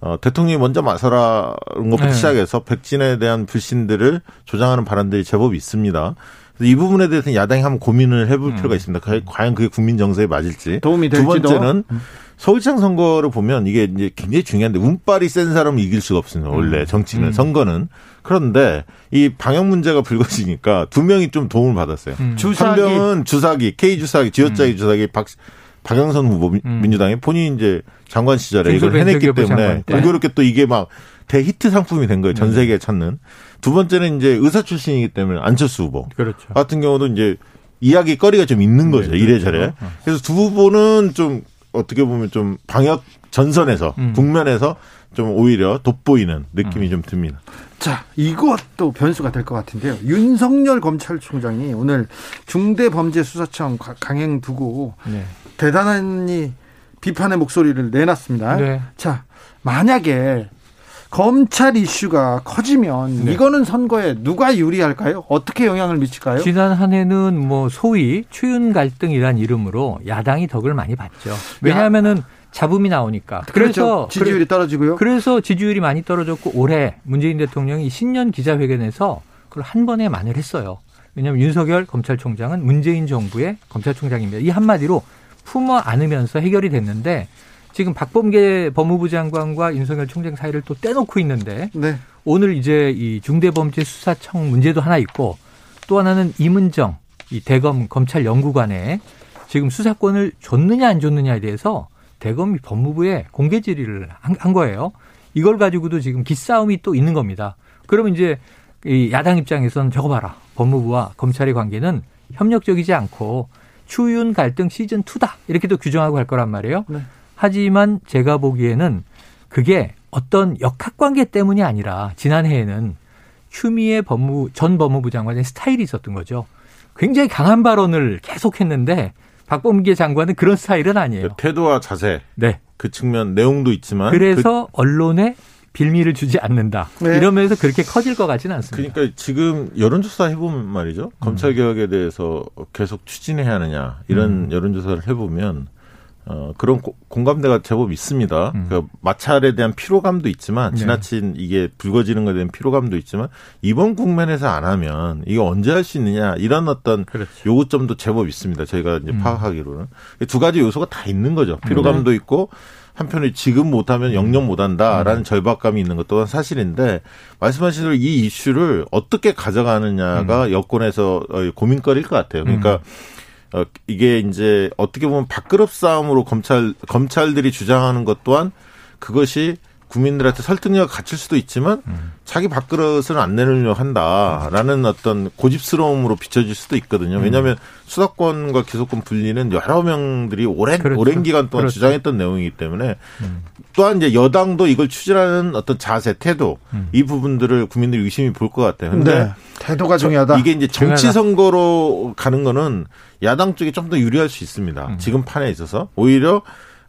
어, 대통령이 먼저 맞서라는 것부터 네. 시작해서 백신에 대한 불신들을 조장하는 발언들이 제법 있습니다. 이 부분에 대해서는 야당이 한번 고민을 해볼 음. 필요가 있습니다. 과연 그게 국민 정서에 맞을지. 도움이 될지도. 두 번째는 음. 서울시장 선거를 보면 이게 이제 굉장히 중요한데 운빨이 센 사람은 이길 수가 없습니다. 원래 음. 정치는 음. 선거는 그런데 이 방역 문제가 불거지니까 두 명이 좀 도움을 받았어요. 음. 주사기. 한 명은 주사기 K 주사기 지어짜기 음. 주사기 박 박영선 후보 민주당이 본인이 이제 장관 시절에 이걸 해냈기 때문에 공교롭게 또 이게 막 대히트 상품이 된 거예요. 전 세계에 찾는. 두 번째는 이제 의사 출신이기 때문에 안철수 후보 그렇죠. 같은 경우도 이제 이야기 거리가 좀 있는 거죠 네, 이래저래. 그렇죠. 어. 그래서 두 후보는 좀 어떻게 보면 좀 방역 전선에서 음. 국면에서 좀 오히려 돋보이는 느낌이 음. 좀 듭니다. 자, 이것도 변수가 될 것 같은데요. 윤석열 검찰총장이 오늘 중대범죄수사청 강행 두고 네. 대단히 비판의 목소리를 내놨습니다. 네. 자, 만약에 검찰 이슈가 커지면 네. 이거는 선거에 누가 유리할까요? 어떻게 영향을 미칠까요? 지난 한 해는 뭐 소위 추윤 갈등이란 이름으로 야당이 덕을 많이 봤죠. 왜냐하면은 잡음이 나오니까. 그래서 그렇죠. 지지율이 떨어지고요. 그래서 지지율이 많이 떨어졌고 올해 문재인 대통령이 신년 기자회견에서 그걸 한 번에 만회했어요. 왜냐하면 윤석열 검찰총장은 문재인 정부의 검찰총장입니다. 이 한마디로 품어 안으면서 해결이 됐는데 지금 박범계 법무부 장관과 윤석열 총장 사이를 또 떼놓고 있는데 네. 오늘 이제 이 중대범죄수사청 문제도 하나 있고 또 하나는 이문정 이 대검 검찰 연구관에 지금 수사권을 줬느냐 안 줬느냐에 대해서 대검이 법무부에 공개 질의를 한 거예요. 이걸 가지고도 지금 기싸움이 또 있는 겁니다. 그러면 이제 이 야당 입장에서는 저거 봐라. 법무부와 검찰의 관계는 협력적이지 않고 추윤 갈등 시즌 2다. 이렇게도 규정하고 할 거란 말이에요. 네. 하지만 제가 보기에는 그게 어떤 역학관계 때문이 아니라 지난해에는 추미애 법무 전 법무부 장관의 스타일이 있었던 거죠. 굉장히 강한 발언을 계속했는데 박범계 장관은 그런 스타일은 아니에요. 그 태도와 자세. 네. 그 측면 내용도 있지만 그래서 그... 언론에 빌미를 주지 않는다. 네. 이러면서 그렇게 커질 것 같지는 않습니다. 그러니까 지금 여론조사 해보면 말이죠. 음. 검찰 개혁에 대해서 계속 추진해야 하느냐 이런 음. 여론조사를 해보면 어, 그런 고, 공감대가 제법 있습니다. 음. 그러니까 마찰에 대한 피로감도 있지만 네. 지나친 네. 이게 불거지는 것에 대한 피로감도 있지만 이번 국면에서 안 하면 이거 언제 할 수 있느냐 이런 어떤 그렇죠. 요구점도 제법 있습니다. 저희가 이제 음. 파악하기로는 두 가지 요소가 다 있는 거죠. 피로감도 네. 있고 한편에 지금 못하면 영영 못한다라는 음. 절박감이 있는 것 또한 사실인데 말씀하신 대로 이 이슈를 어떻게 가져가느냐가 음. 여권에서 어, 고민거리일 것 같아요. 그러니까 음. 어, 이게 이제 어떻게 보면 밥그릇 싸움으로 검찰 검찰들이 주장하는 것 또한 그것이 국민들한테 설득력을 갖출 수도 있지만 음. 자기 밥그릇을 안 내려고 한다라는 어떤 고집스러움으로 비춰질 수도 있거든요. 왜냐하면 음. 수사권과 기소권 분리는 여러 명들이 오랜 그렇죠. 오랜 기간 동안 그렇죠. 주장했던 내용이기 때문에 음. 또한 이제 여당도 이걸 추진하는 어떤 자세, 태도 음. 이 부분들을 국민들이 의심이 볼 것 같아요. 근데 네. 태도가 중요하다. 이게 이제 정치 선거로 가는 거는 야당 쪽이 좀 더 유리할 수 있습니다. 음. 지금 판에 있어서 오히려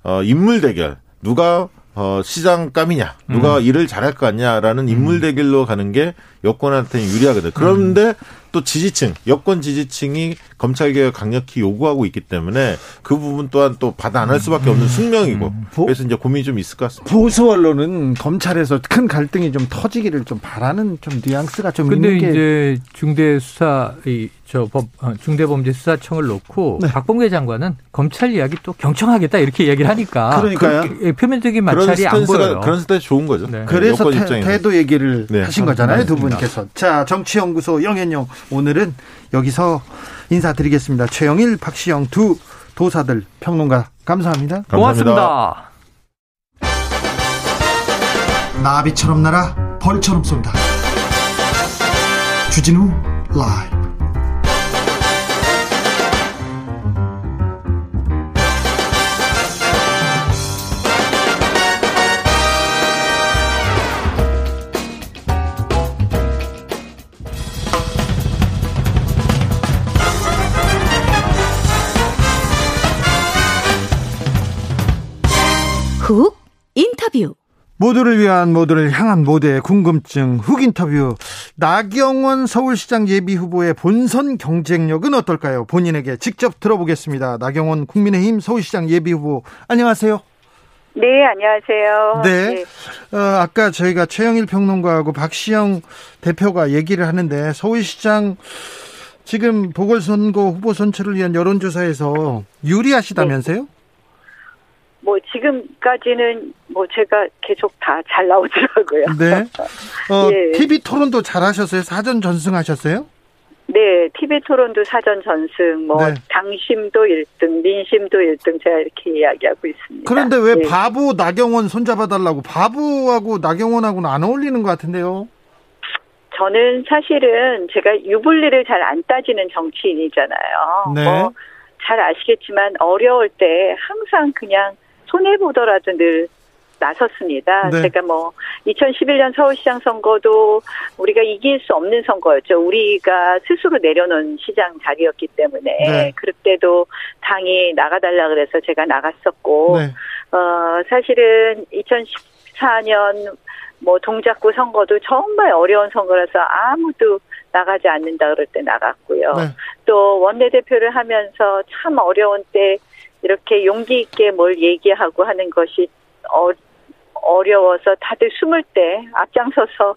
어 인물 대결 누가 어, 시장감이냐, 누가 음. 일을 잘할 것 같냐라는 인물 음. 대결로 가는 게 여권한테는 유리하거든. 그런데 음. 또 지지층, 여권 지지층이 검찰개혁 강력히 요구하고 있기 때문에 그 부분 또한 또 받아 안 할 수밖에 없는 숙명이고 음. 그래서 이제 고민이 좀 있을 것 같습니다. 보수 언론은 검찰에서 큰 갈등이 좀 터지기를 좀 바라는 좀 뉘앙스가 좀 근데 있는 게 이제 중대 수사 이저법 어, 중대범죄 수사청을 놓고 네. 박범계 장관은 검찰 이야기 또 경청하겠다 이렇게 얘기를 하니까 그러니까요. 그, 표면적인 마찰이 안 보여요. 그런 스타일 좋은 거죠. 네. 그래서 태, 도 얘기를 네. 하신 거잖아요, 두 분께서. 자, 정치연구소 영현영 오늘은 여기서 인사드리겠습니다. 최영일, 박시영 두 도사들 평론가 감사합니다. 고맙습니다. 나비처럼 날아 벌처럼 쏜다. 주진우 라이브. 훅 인터뷰 모두를 위한 모두를 향한 모두의 궁금증 훅 인터뷰 나경원 서울시장 예비 후보의 본선 경쟁력은 어떨까요? 본인에게 직접 들어보겠습니다. 나경원 국민의힘 서울시장 예비 후보 안녕하세요. 네, 안녕하세요. 네. 네. 어, 아까 저희가 최영일 평론가하고 박시영 대표가 얘기를 하는데 서울시장 지금 보궐선거 후보 선출을 위한 여론조사에서 유리하시다면서요? 네. 뭐 지금까지는 뭐 제가 계속 다 잘 나오더라고요. [laughs] 네. 어, [laughs] 예. TV 토론도 잘 하셨어요? 사전 전승하셨어요? 네, TV 토론도 사전 전승, 뭐 네. 당심도 1등, 민심도 1등 제가 이렇게 이야기하고 있습니다. 그런데 왜 네. 바보 나경원 손잡아 달라고 바보하고 나경원하고는 안 어울리는 것 같은데요? 저는 사실은 제가 유불리를 잘 안 따지는 정치인이잖아요. 네. 뭐 잘 아시겠지만 어려울 때 항상 그냥 손해 보더라도 늘 나섰습니다. 네. 제가 뭐 2011년 서울시장 선거도 우리가 이길 수 없는 선거였죠. 우리가 스스로 내려놓은 시장 자리였기 때문에 네. 그때도 당이 나가달라 그래서 제가 나갔었고 네. 어 사실은 2014년 뭐 동작구 선거도 정말 어려운 선거라서 아무도 나가지 않는다 그럴 때 나갔고요. 네. 또 원내대표를 하면서 참 어려운 때 이렇게 용기 있게 뭘 얘기하고 하는 것이 어, 어려워서 다들 숨을 때 앞장서서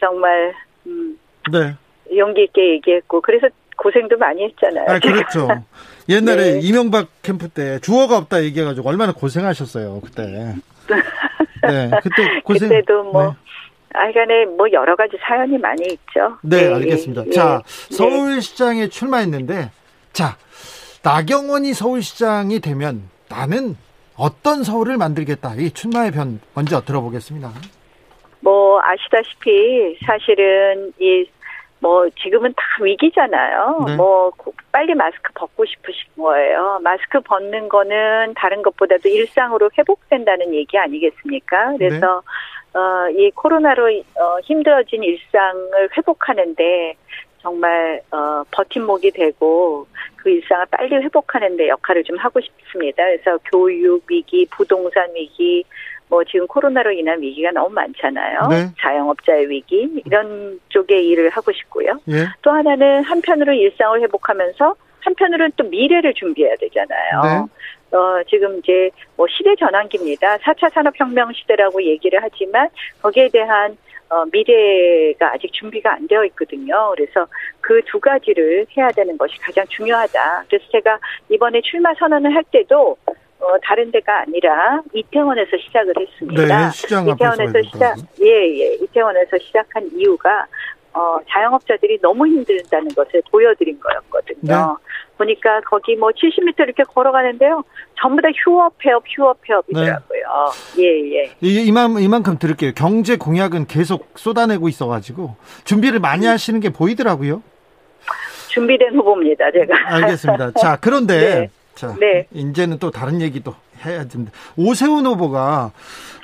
정말 음, 네. 용기 있게 얘기했고 그래서 고생도 많이 했잖아요. 아, 그렇죠. [laughs] 옛날에 네. 이명박 캠프 때 주어가 없다 얘기해가지고 얼마나 고생하셨어요 그때. [laughs] 네, 그때 고생. 그때도 뭐. 네. 아간에 뭐 여러 가지 사연이 많이 있죠. 네, 네 알겠습니다. 예, 자, 네. 서울시장에 출마했는데, 자, 나경원이 서울시장이 되면 나는 어떤 서울을 만들겠다. 이 출마의 변 먼저 들어보겠습니다. 뭐뭐 아시다시피 사실은 이 뭐 지금은 다 위기잖아요. 네. 뭐 빨리 마스크 벗고 싶으신 거예요. 마스크 벗는 거는 다른 것보다도 일상으로 회복된다는 얘기 아니겠습니까? 그래서 네. 어, 이 코로나로 어, 힘들어진 일상을 회복하는데 정말 어, 버팀목이 되고 그 일상을 빨리 회복하는 데 역할을 좀 하고 싶습니다. 그래서 교육 위기, 부동산 위기, 뭐 지금 코로나로 인한 위기가 너무 많잖아요. 네. 자영업자의 위기 이런 쪽의 일을 하고 싶고요. 예. 또 하나는 한편으로 일상을 회복하면서 한편으로는 또 미래를 준비해야 되잖아요. 네. 어, 지금 이제 뭐 시대 전환기입니다. 4차 산업혁명 시대라고 얘기를 하지만 거기에 대한 어, 미래가 아직 준비가 안 되어 있거든요. 그래서 그 두 가지를 해야 되는 것이 가장 중요하다. 그래서 제가 이번에 출마 선언을 할 때도 어, 다른 데가 아니라 이태원에서 시작을 했습니다. 네, 이태원에서 시작, 예, 예, 이태원에서 시작한 이유가 어, 자영업자들이 너무 힘들다는 것을 보여드린 거였거든요. 네. 보니까 거기 뭐 70m 이렇게 걸어가는데요. 전부 다 휴업, 폐업, 휴업, 폐업이더라고요. 네. 예, 예. 이만, 이만큼 들을게요. 경제 공약은 계속 쏟아내고 있어가지고 준비를 많이 음. 하시는 게 보이더라고요. 준비된 후보입니다, 제가. 알겠습니다. [laughs] 자, 그런데 네. 자, 네. 이제는 또 다른 얘기도 해야 됩니다. 오세훈 후보가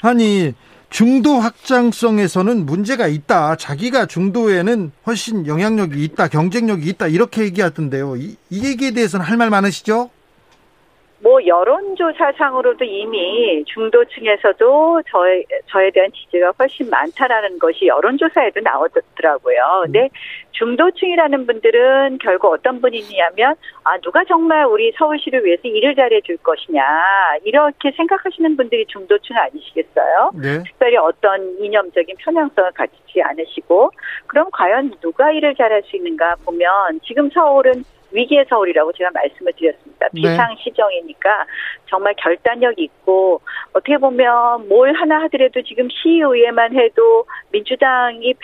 아니 중도 확장성에서는 문제가 있다. 자기가 중도에는 훨씬 영향력이 있다, 경쟁력이 있다 이렇게 얘기하던데요. 이, 이 얘기에 대해서는 할 말 많으시죠? 뭐 여론조사상으로도 이미 중도층에서도 저에 저에 대한 지지가 훨씬 많다라는 것이 여론조사에도 나오더라고요. 근데 중도층이라는 분들은 결국 어떤 분이냐면 아 누가 정말 우리 서울시를 위해서 일을 잘해 줄 것이냐 이렇게 생각하시는 분들이 중도층 아니시겠어요? 네. 특별히 어떤 이념적인 편향성을 갖지 않으시고 그럼 과연 누가 일을 잘할 수 있는가 보면 지금 서울은 위기의 서울이라고 제가 말씀을 드렸습니다. 네. 비상 시정이니까 정말 결단력 있고 어떻게 보면 뭘 하나 하더라도 지금 시의회만 해도 민주당이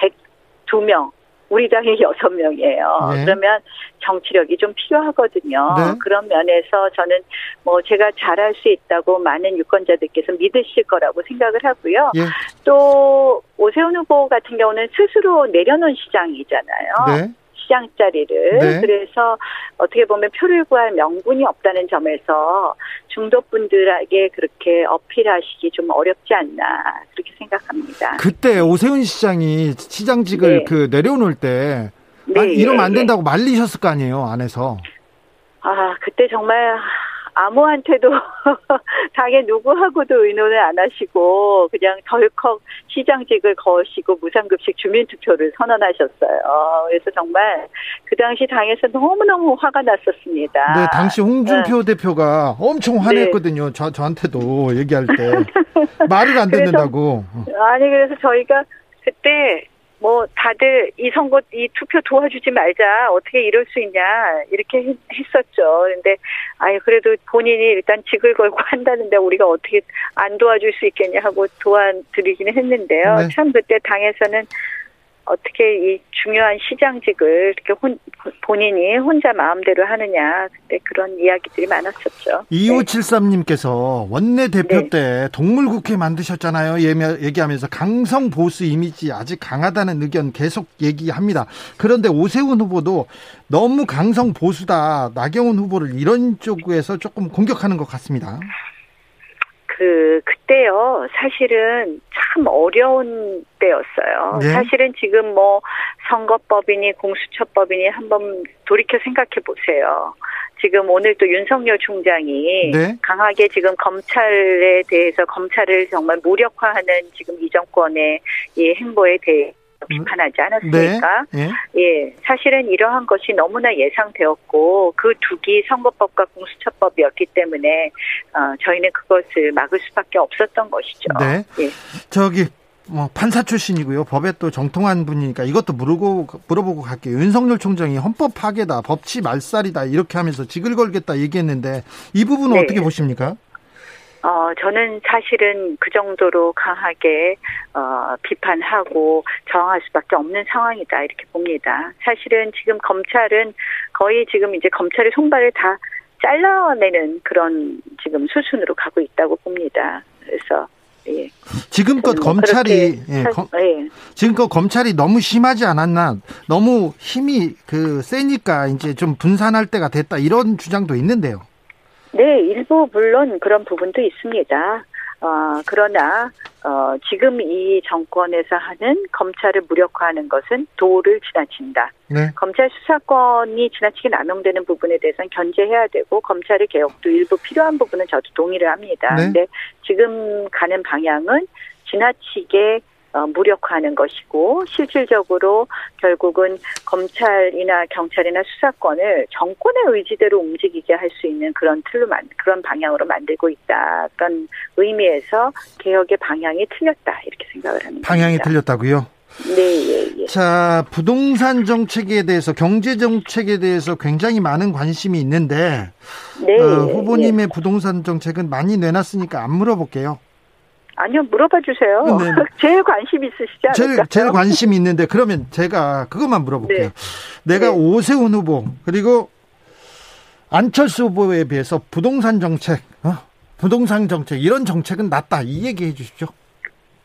102명 우리 당이 [laughs] 여섯 명이에요. 네. 그러면 정치력이 좀 필요하거든요. 네. 그런 면에서 저는 뭐 제가 잘할 수 있다고 많은 유권자들께서 믿으실 거라고 생각을 하고요. 예. 또 오세훈 후보 같은 경우는 스스로 내려놓은 시장이잖아요. 네. 시장 자리를 네. 그래서 어떻게 보면 표를 구할 명분이 없다는 점에서 중도분들에게 그렇게 어필하시기 좀 어렵지 않나 그렇게 생각합니다. 그때 오세훈 시장이 시장직을 네. 그 내려놓을 때 네, 이러면 안 네. 된다고 말리셨을 거 아니에요 안에서. 아 그때 정말 아무한테도 [laughs] 당에 누구하고도 의논을 안 하시고 그냥 덜컥 시장직을 거시고 무상급식 주민투표를 선언하셨어요. 그래서 정말 그 당시 당에서 너무너무 화가 났었습니다. 네, 당시 홍준표 네. 대표가 엄청 화냈거든요. 네. 저, 저한테도 얘기할 때. 말을 안 [laughs] 듣는다고. 아니, 그래서 저희가 그때 뭐 다들 이 선거 이 투표 도와주지 말자 어떻게 이럴 수 있냐 이렇게 했었죠. 근데 아유 그래도 본인이 일단 직을 걸고 [laughs] 한다는데 우리가 어떻게 안 도와줄 수 있겠냐 하고 도와드리기는 했는데요. 네. 참 그때 당에서는 어떻게 이 중요한 시장직을 이렇게 혼, 본인이 혼자 마음대로 하느냐 그때 그런 이야기들이 많았었죠. 2573님께서 원내 대표 네. 때 동물국회 만드셨잖아요. 얘기하면서 강성 보수 이미지 아직 강하다는 의견 계속 얘기합니다. 그런데 오세훈 후보도 너무 강성 보수다. 나경원 후보를 이런 쪽에서 조금 공격하는 것 같습니다. 그 그때요 사실은 참 어려운 때였어요. 네? 사실은 지금 뭐 선거법이니 공수처법이니 한번 돌이켜 생각해 보세요. 지금 오늘 또 윤석열 총장이 네? 강하게 지금 검찰에 대해서 검찰을 정말 무력화하는 지금 이 정권의 이 행보에 대해 비판하지 않았습니까? 네. 예. 예. 사실은 이러한 것이 너무나 예상되었고 그 두기 선거법과 공수처법이었기 때문에 어, 저희는 그것을 막을 수밖에 없었던 것이죠. 네. 예. 저기 뭐 판사 출신이고요. 법에 또 정통한 분이니까 이것도 물어보고 물어보고 갈게요. 윤석열 총장이 헌법 파괴다, 법치 말살이다 이렇게 하면서 직을 걸겠다 얘기했는데 이 부분은 네. 어떻게 보십니까? 어, 저는 사실은 그 정도로 강하게, 어, 비판하고 저항할 수밖에 없는 상황이다, 이렇게 봅니다. 사실은 지금 검찰은 거의 지금 이제 검찰의 손발을 다 잘라내는 그런 지금 수순으로 가고 있다고 봅니다. 그래서 예. 지금껏 뭐 검찰이 예, 검, 예. 지금껏 검찰이 너무 심하지 않았나? 너무 힘이 그 세니까 이제 좀 분산할 때가 됐다 이런 주장도 있는데요. 네, 일부 물론 그런 부분도 있습니다. 어, 그러나 어, 지금 이 정권에서 하는 검찰을 무력화하는 것은 도를 지나친다. 네. 검찰 수사권이 지나치게 남용되는 부분에 대해서는 견제해야 되고 검찰의 개혁도 일부 필요한 부분은 저도 동의를 합니다. 네. 근데 지금 가는 방향은 지나치게 어, 무력화하는 것이고 실질적으로 결국은 검찰이나 경찰이나 수사권을 정권의 의지대로 움직이게 할 수 있는 그런 틀로 만 그런 방향으로 만들고 있다. 그런 의미에서 개혁의 방향이 틀렸다 이렇게 생각을 합니다. 방향이 틀렸다고요? 네, 예, 예. 자, 부동산 정책에 대해서, 경제 정책에 대해서 굉장히 많은 관심이 있는데, 네, 어, 후보님의 예. 부동산 정책은 많이 내놨으니까 안 물어볼게요. 아니요, 물어봐 주세요. 네. 네. [laughs] 제일 관심 있으시지 않을까요? 제일, 제일 관심 있는데 그러면 제가 그것만 물어볼게요. 네. 내가 네. 오세훈 후보 그리고 안철수 후보에 비해서 부동산 정책, 어? 부동산 정책 이런 정책은 낫다 이 얘기해 주십시오.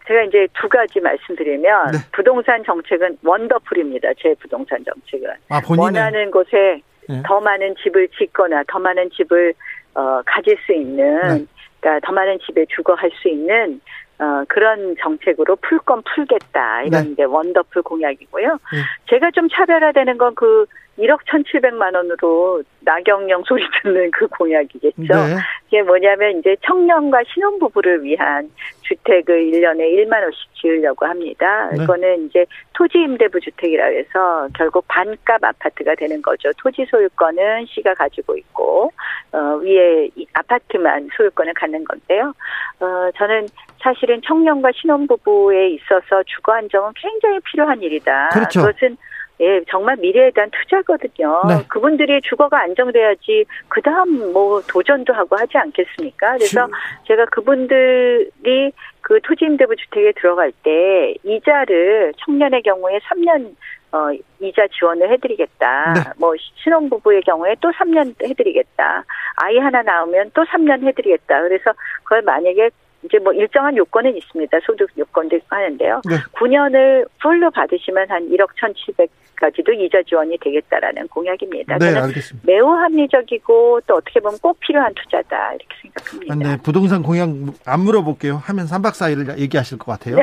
제가 이제 두 가지 말씀드리면 네. 부동산 정책은 원더풀입니다. 제 부동산 정책은 아, 원하는 곳에 네. 더 많은 집을 짓거나 더 많은 집을 어, 가질 수 있는 네. 그러니까 더 많은 집에 주거할 수 있는 어, 그런 정책으로 풀 건 풀겠다. 이런 네. 이제 원더풀 공약이고요. 네. 제가 좀 차별화되는 건 그 1억 1,700만 원으로 나경영 소리 듣는 그 공약이겠죠. 네. 이게 뭐냐면 이제 청년과 신혼부부를 위한 주택을 1년에 1만 호씩 지으려고 합니다. 네. 이거는 이제 토지 임대부 주택이라 해서 결국 반값 아파트가 되는 거죠. 토지 소유권은 시가 가지고 있고 어 위에 아파트만 소유권을 갖는 건데요. 어 저는 사실은 청년과 신혼부부에 있어서 주거 안정은 굉장히 필요한 일이다. 그렇죠. 그것은 예, 정말 미래에 대한 투자거든요. 네. 그분들이 주거가 안정돼야지 그 다음 뭐 도전도 하고 하지 않겠습니까? 그래서 주... 제가 그분들이 그 토지임대부 주택에 들어갈 때 이자를 청년의 경우에 3년 어 이자 지원을 해드리겠다. 네. 뭐 신혼부부의 경우에 또 3년 해드리겠다. 아이 하나 낳으면 또 3년 해드리겠다. 그래서 그걸 만약에 이제 뭐 일정한 요건은 있습니다. 소득 요건도 하는데요. 네. 9년을 풀로 받으시면 한 1억 1,700까지도 이자 지원이 되겠다라는 공약입니다. 네, 알겠습니다. 매우 합리적이고 또 어떻게 보면 꼭 필요한 투자다 이렇게 생각합니다. 아, 네, 부동산 공약 안 물어볼게요. 하면 3박 4일을 얘기하실 것 같아요.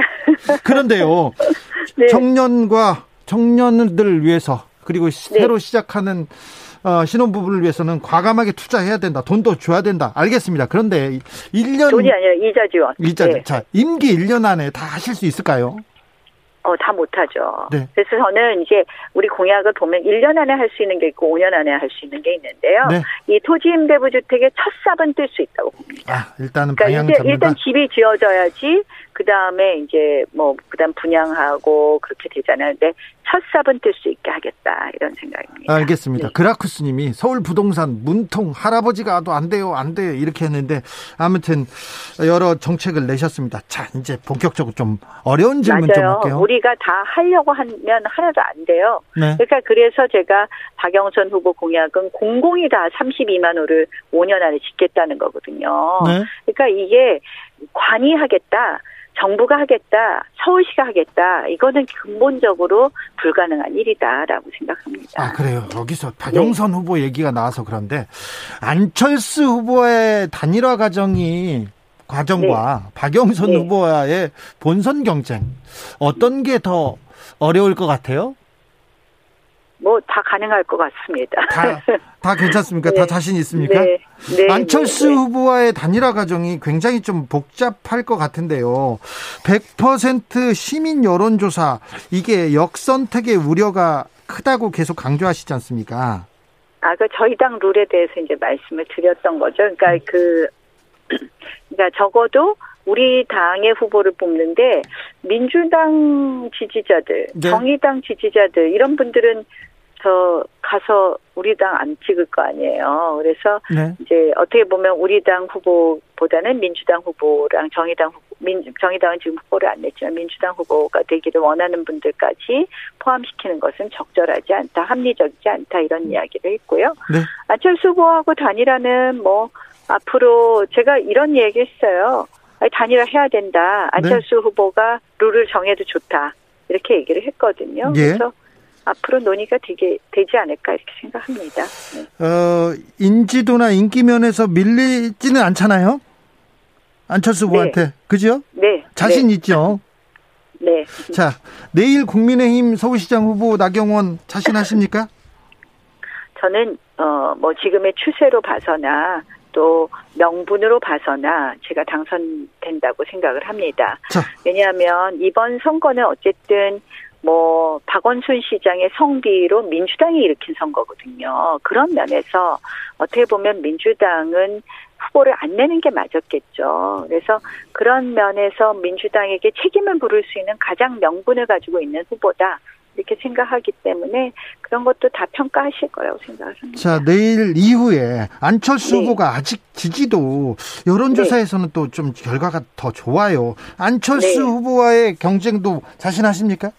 그런데요. [laughs] 네. 청년과 청년들 위해서 그리고 새로 네. 시작하는 어, 신혼부부를 위해서는 과감하게 투자해야 된다. 돈도 줘야 된다. 알겠습니다. 그런데 1년 돈이 아니라 이자 지원. 이자 네. 자 임기 1년 안에 다 하실 수 있을까요? 어, 다 못하죠. 네. 그래서 저는 이제 우리 공약을 보면 1년 안에 할 수 있는 게 있고 5년 안에 할 수 있는 게 있는데요. 네. 이 토지 임대부 주택의 첫 삽은 뜰 수 있다고 봅니다. 아, 일단은 그러니까 방향 일단, 일단 집이 지어져야지 그 다음에 이제 뭐 그 다음 분양하고 그렇게 되잖아요. 근데 첫 삽은 뜰 수 있게 하겠다 이런 생각입니다. 알겠습니다. 네. 그라쿠스님이 서울 부동산 문통 할아버지가 도안 돼요, 안 돼요 이렇게 했는데 아무튼 여러 정책을 내셨습니다. 자 이제 본격적으로 좀 어려운 질문 맞아요. 좀 할게요. 우리가 다 하려고 하면 하나도 안 돼요. 네. 그러니까 그래서 제가 박영선 후보 공약은 공공이 다 32만 호를 5년 안에 짓겠다는 거거든요. 네. 그러니까 이게 관이 하겠다. 정부가 하겠다, 서울시가 하겠다, 이거는 근본적으로 불가능한 일이다라고 생각합니다. 아, 그래요. 여기서 박영선 네. 후보 얘기가 나와서 그런데 안철수 후보의 단일화 과정이 과정과 네. 박영선 네. 후보와의 본선 경쟁 어떤 게 더 어려울 것 같아요? 뭐 다 가능할 것 같습니다. 다, 다 괜찮습니까? [laughs] 네. 다 자신 있습니까? 네. 네. 안철수 네. 후보와의 단일화 과정이 굉장히 좀 복잡할 것 같은데요. 100% 시민 여론조사 이게 역선택의 우려가 크다고 계속 강조하시지 않습니까? 아, 그 저희 당 룰에 대해서 이제 말씀을 드렸던 거죠. 그러니까 음. 그 [clears throat] 그러니까 적어도 우리 당의 후보를 뽑는데 민주당 지지자들, 네. 정의당 지지자들 이런 분들은 저 가서 우리 당 안 찍을 거 아니에요. 그래서 네. 이제 어떻게 보면 우리 당 후보보다는 민주당 후보랑 정의당 후보, 민, 정의당은 지금 후보를 안 냈지만 민주당 후보가 되기를 원하는 분들까지 포함시키는 것은 적절하지 않다, 합리적이지 않다 이런 이야기를 했고요. 네. 안철수 후보하고 단일화는 뭐 앞으로 제가 이런 얘기했어요. 단일화 해야 된다. 안철수 네. 후보가 룰을 정해도 좋다. 이렇게 얘기를 했거든요. 예. 그래서 앞으로 논의가 되게 되지 않을까 이렇게 생각합니다. 네. 어, 인지도나 인기 면에서 밀리지는 않잖아요. 안철수 후보한테 네. 그죠? 네. 자신 네. 있죠. 네. 자, 내일 국민의힘 서울시장 후보 나경원 자신하십니까? [laughs] 저는 어 뭐 지금의 추세로 봐서나 또 명분으로 봐서나 제가 당선된다고 생각을 합니다. 자. 왜냐하면 이번 선거는 어쨌든 뭐 박원순 시장의 성비로 민주당이 일으킨 선거거든요. 그런 면에서 어떻게 보면 민주당은 후보를 안 내는 게 맞았겠죠. 그래서 그런 면에서 민주당에게 책임을 물을 수 있는 가장 명분을 가지고 있는 후보다. 이렇게 생각하기 때문에 그런 것도 다 평가하실 거라고 생각합니다. 자, 내일 이후에 안철수 네. 후보가 아직 지지도 여론조사에서는 네. 또좀 결과가 더 좋아요. 안철수 네. 후보와의 경쟁도 자신하십니까?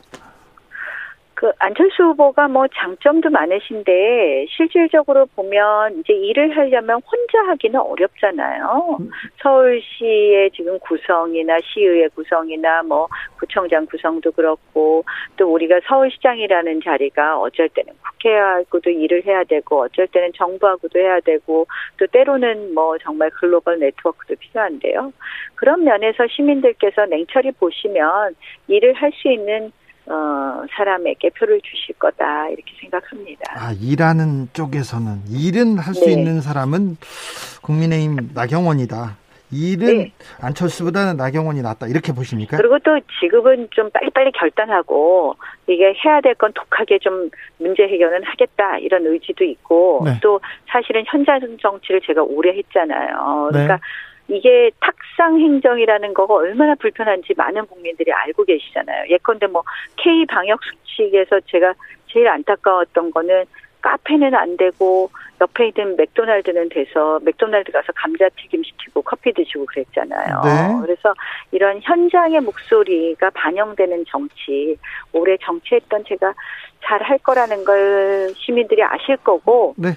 그 안철수 후보가 뭐 장점도 많으신데 실질적으로 보면 이제 일을 하려면 혼자 하기는 어렵잖아요. 서울시의 지금 구성이나 시의회 구성이나 뭐 구청장 구성도 그렇고 또 우리가 서울시장이라는 자리가 어쩔 때는 국회하고도 일을 해야 되고 어쩔 때는 정부하고도 해야 되고 또 때로는 뭐 정말 글로벌 네트워크도 필요한데요. 그런 면에서 시민들께서 냉철히 보시면 일을 할 수 있는 어, 사람에게 표를 주실 거다 이렇게 생각합니다. 아, 일하는 쪽에서는 일은 할수 네. 있는 사람은 국민의힘 나경원이다. 일은 네. 안철수보다는 나경원이 낫다 이렇게 보십니까? 그리고 또 지금은 좀 빨리빨리 결단하고 이게 해야 될 건 독하게 좀 문제 해결은 하겠다 이런 의지도 있고 네. 또 사실은 현장 정치를 제가 오래 했잖아요. 그러니까 네. 이게 탁상 행정이라는 거가 얼마나 불편한지 많은 국민들이 알고 계시잖아요. 예컨대 뭐 K 방역 수칙에서 제가 제일 안타까웠던 거는 카페는 안 되고 옆에 있는 맥도날드는 돼서 맥도날드 가서 감자튀김 시키고 커피 드시고 그랬잖아요. 네. 그래서 이런 현장의 목소리가 반영되는 정치, 올해 정치했던 제가 잘 할 거라는 걸 시민들이 아실 거고 네.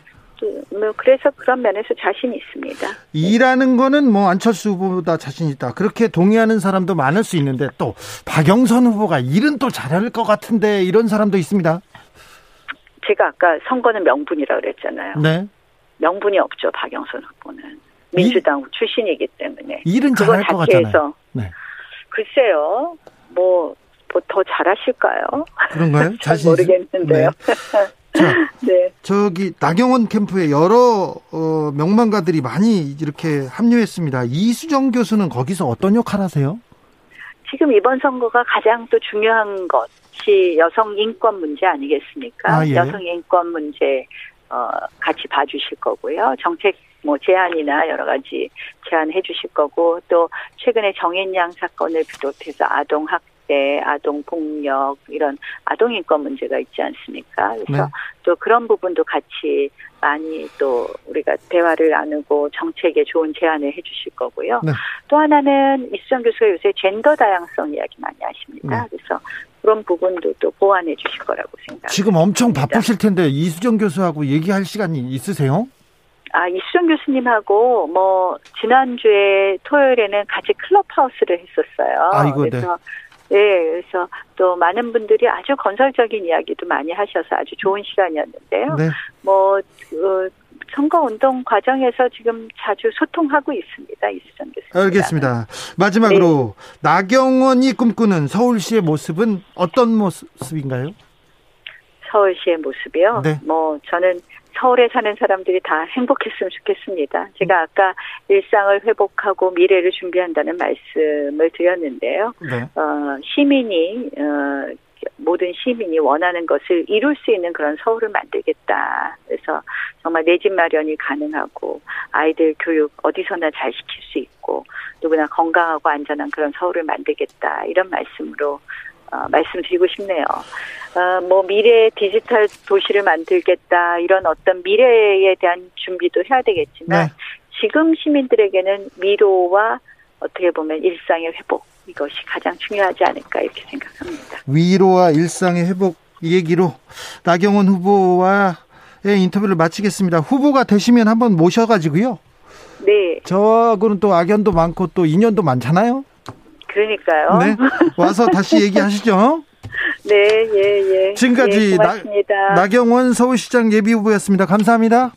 뭐 그래서 그런 면에서 자신 있습니다. 일하는 거는 뭐 안철수 후보보다 자신 있다. 그렇게 동의하는 사람도 많을 수 있는데 또 박영선 후보가 일은 또 잘할 것 같은데 이런 사람도 있습니다. 제가 아까 선거는 명분이라고 그랬잖아요. 네. 명분이 없죠 박영선 후보는 민주당 일, 출신이기 때문에 일은 잘할 것 같잖아요. 네. 글쎄요, 뭐. 뭐 더 잘하실까요? 그런가요? [laughs] 자신 모르겠는데요. 네. [laughs] 자, [laughs] 네. 저기 나경원 캠프에 여러 어, 명망가들이 많이 이렇게 합류했습니다. 이수정 교수는 거기서 어떤 역할 하세요? 지금 이번 선거가 가장 또 중요한 것이 여성 인권 문제 아니겠습니까? 아, 예. 여성 인권 문제 어, 같이 봐주실 거고요. 정책 뭐 제안이나 여러 가지 제안해 주실 거고 또 최근에 정인양 사건을 비롯해서 아동 학 학대, 아동 폭력 이런 아동 인권 문제가 있지 않습니까? 그래서 네. 또 그런 부분도 같이 많이 또 우리가 대화를 나누고 정책에 좋은 제안을 해주실 거고요. 네. 또 하나는 이수정 교수가 요새 젠더 다양성 이야기 많이 하십니다. 네. 그래서 그런 부분도 또 보완해 주실 거라고 생각합니다. 지금 엄청 바쁘실 텐데 이수정 교수하고 얘기할 시간이 있으세요? 아, 이수정 교수님하고 뭐 지난주에 토요일에는 같이 클럽하우스를 했었어요. 아이고, 네. 그래서 네. 네, 그래서 또 많은 분들이 아주 건설적인 이야기도 많이 하셔서 아주 좋은 시간이었는데요. 네. 뭐, 그, 선거 운동 과정에서 지금 자주 소통하고 있습니다. 이수정 교수님. 알겠습니다. 마지막으로 네. 나경원이 꿈꾸는 서울시의 모습은 어떤 모습인가요? 서울시의 모습이요? 네. 뭐 저는 서울에 사는 사람들이 다 행복했으면 좋겠습니다. 제가 아까 일상을 회복하고 미래를 준비한다는 말씀을 드렸는데요. 네. 어, 시민이 어, 모든 시민이 원하는 것을 이룰 수 있는 그런 서울을 만들겠다. 그래서 정말 내 집 마련이 가능하고 아이들 교육 어디서나 잘 시킬 수 있고 누구나 건강하고 안전한 그런 서울을 만들겠다. 이런 말씀으로 어, 말씀드리고 싶네요. 어, 뭐 미래 디지털 도시를 만들겠다 이런 어떤 미래에 대한 준비도 해야 되겠지만 네. 지금 시민들에게는 위로와 어떻게 보면 일상의 회복 이것이 가장 중요하지 않을까 이렇게 생각합니다. 위로와 일상의 회복 얘기로 나경원 후보와 의 인터뷰를 마치겠습니다. 후보가 되시면 한번 모셔가지고요. 네. 저하고는 또 악연도 많고 또 인연도 많잖아요. 그러니까요. 네. 와서 다시 얘기하시죠. [laughs] 네, 예, 예. 지금까지 예, 나, 나경원 서울시장 예비후보였습니다. 감사합니다.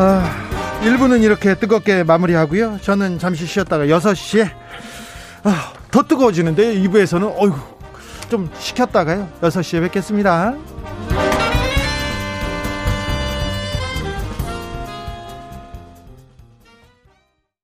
아, 1부는 이렇게 뜨겁게 마무리하고요. 저는 잠시 쉬었다가 6시에 아, 더 뜨거워지는데 2부에서는 어이구 좀 식혔다가요. 6시에 뵙겠습니다.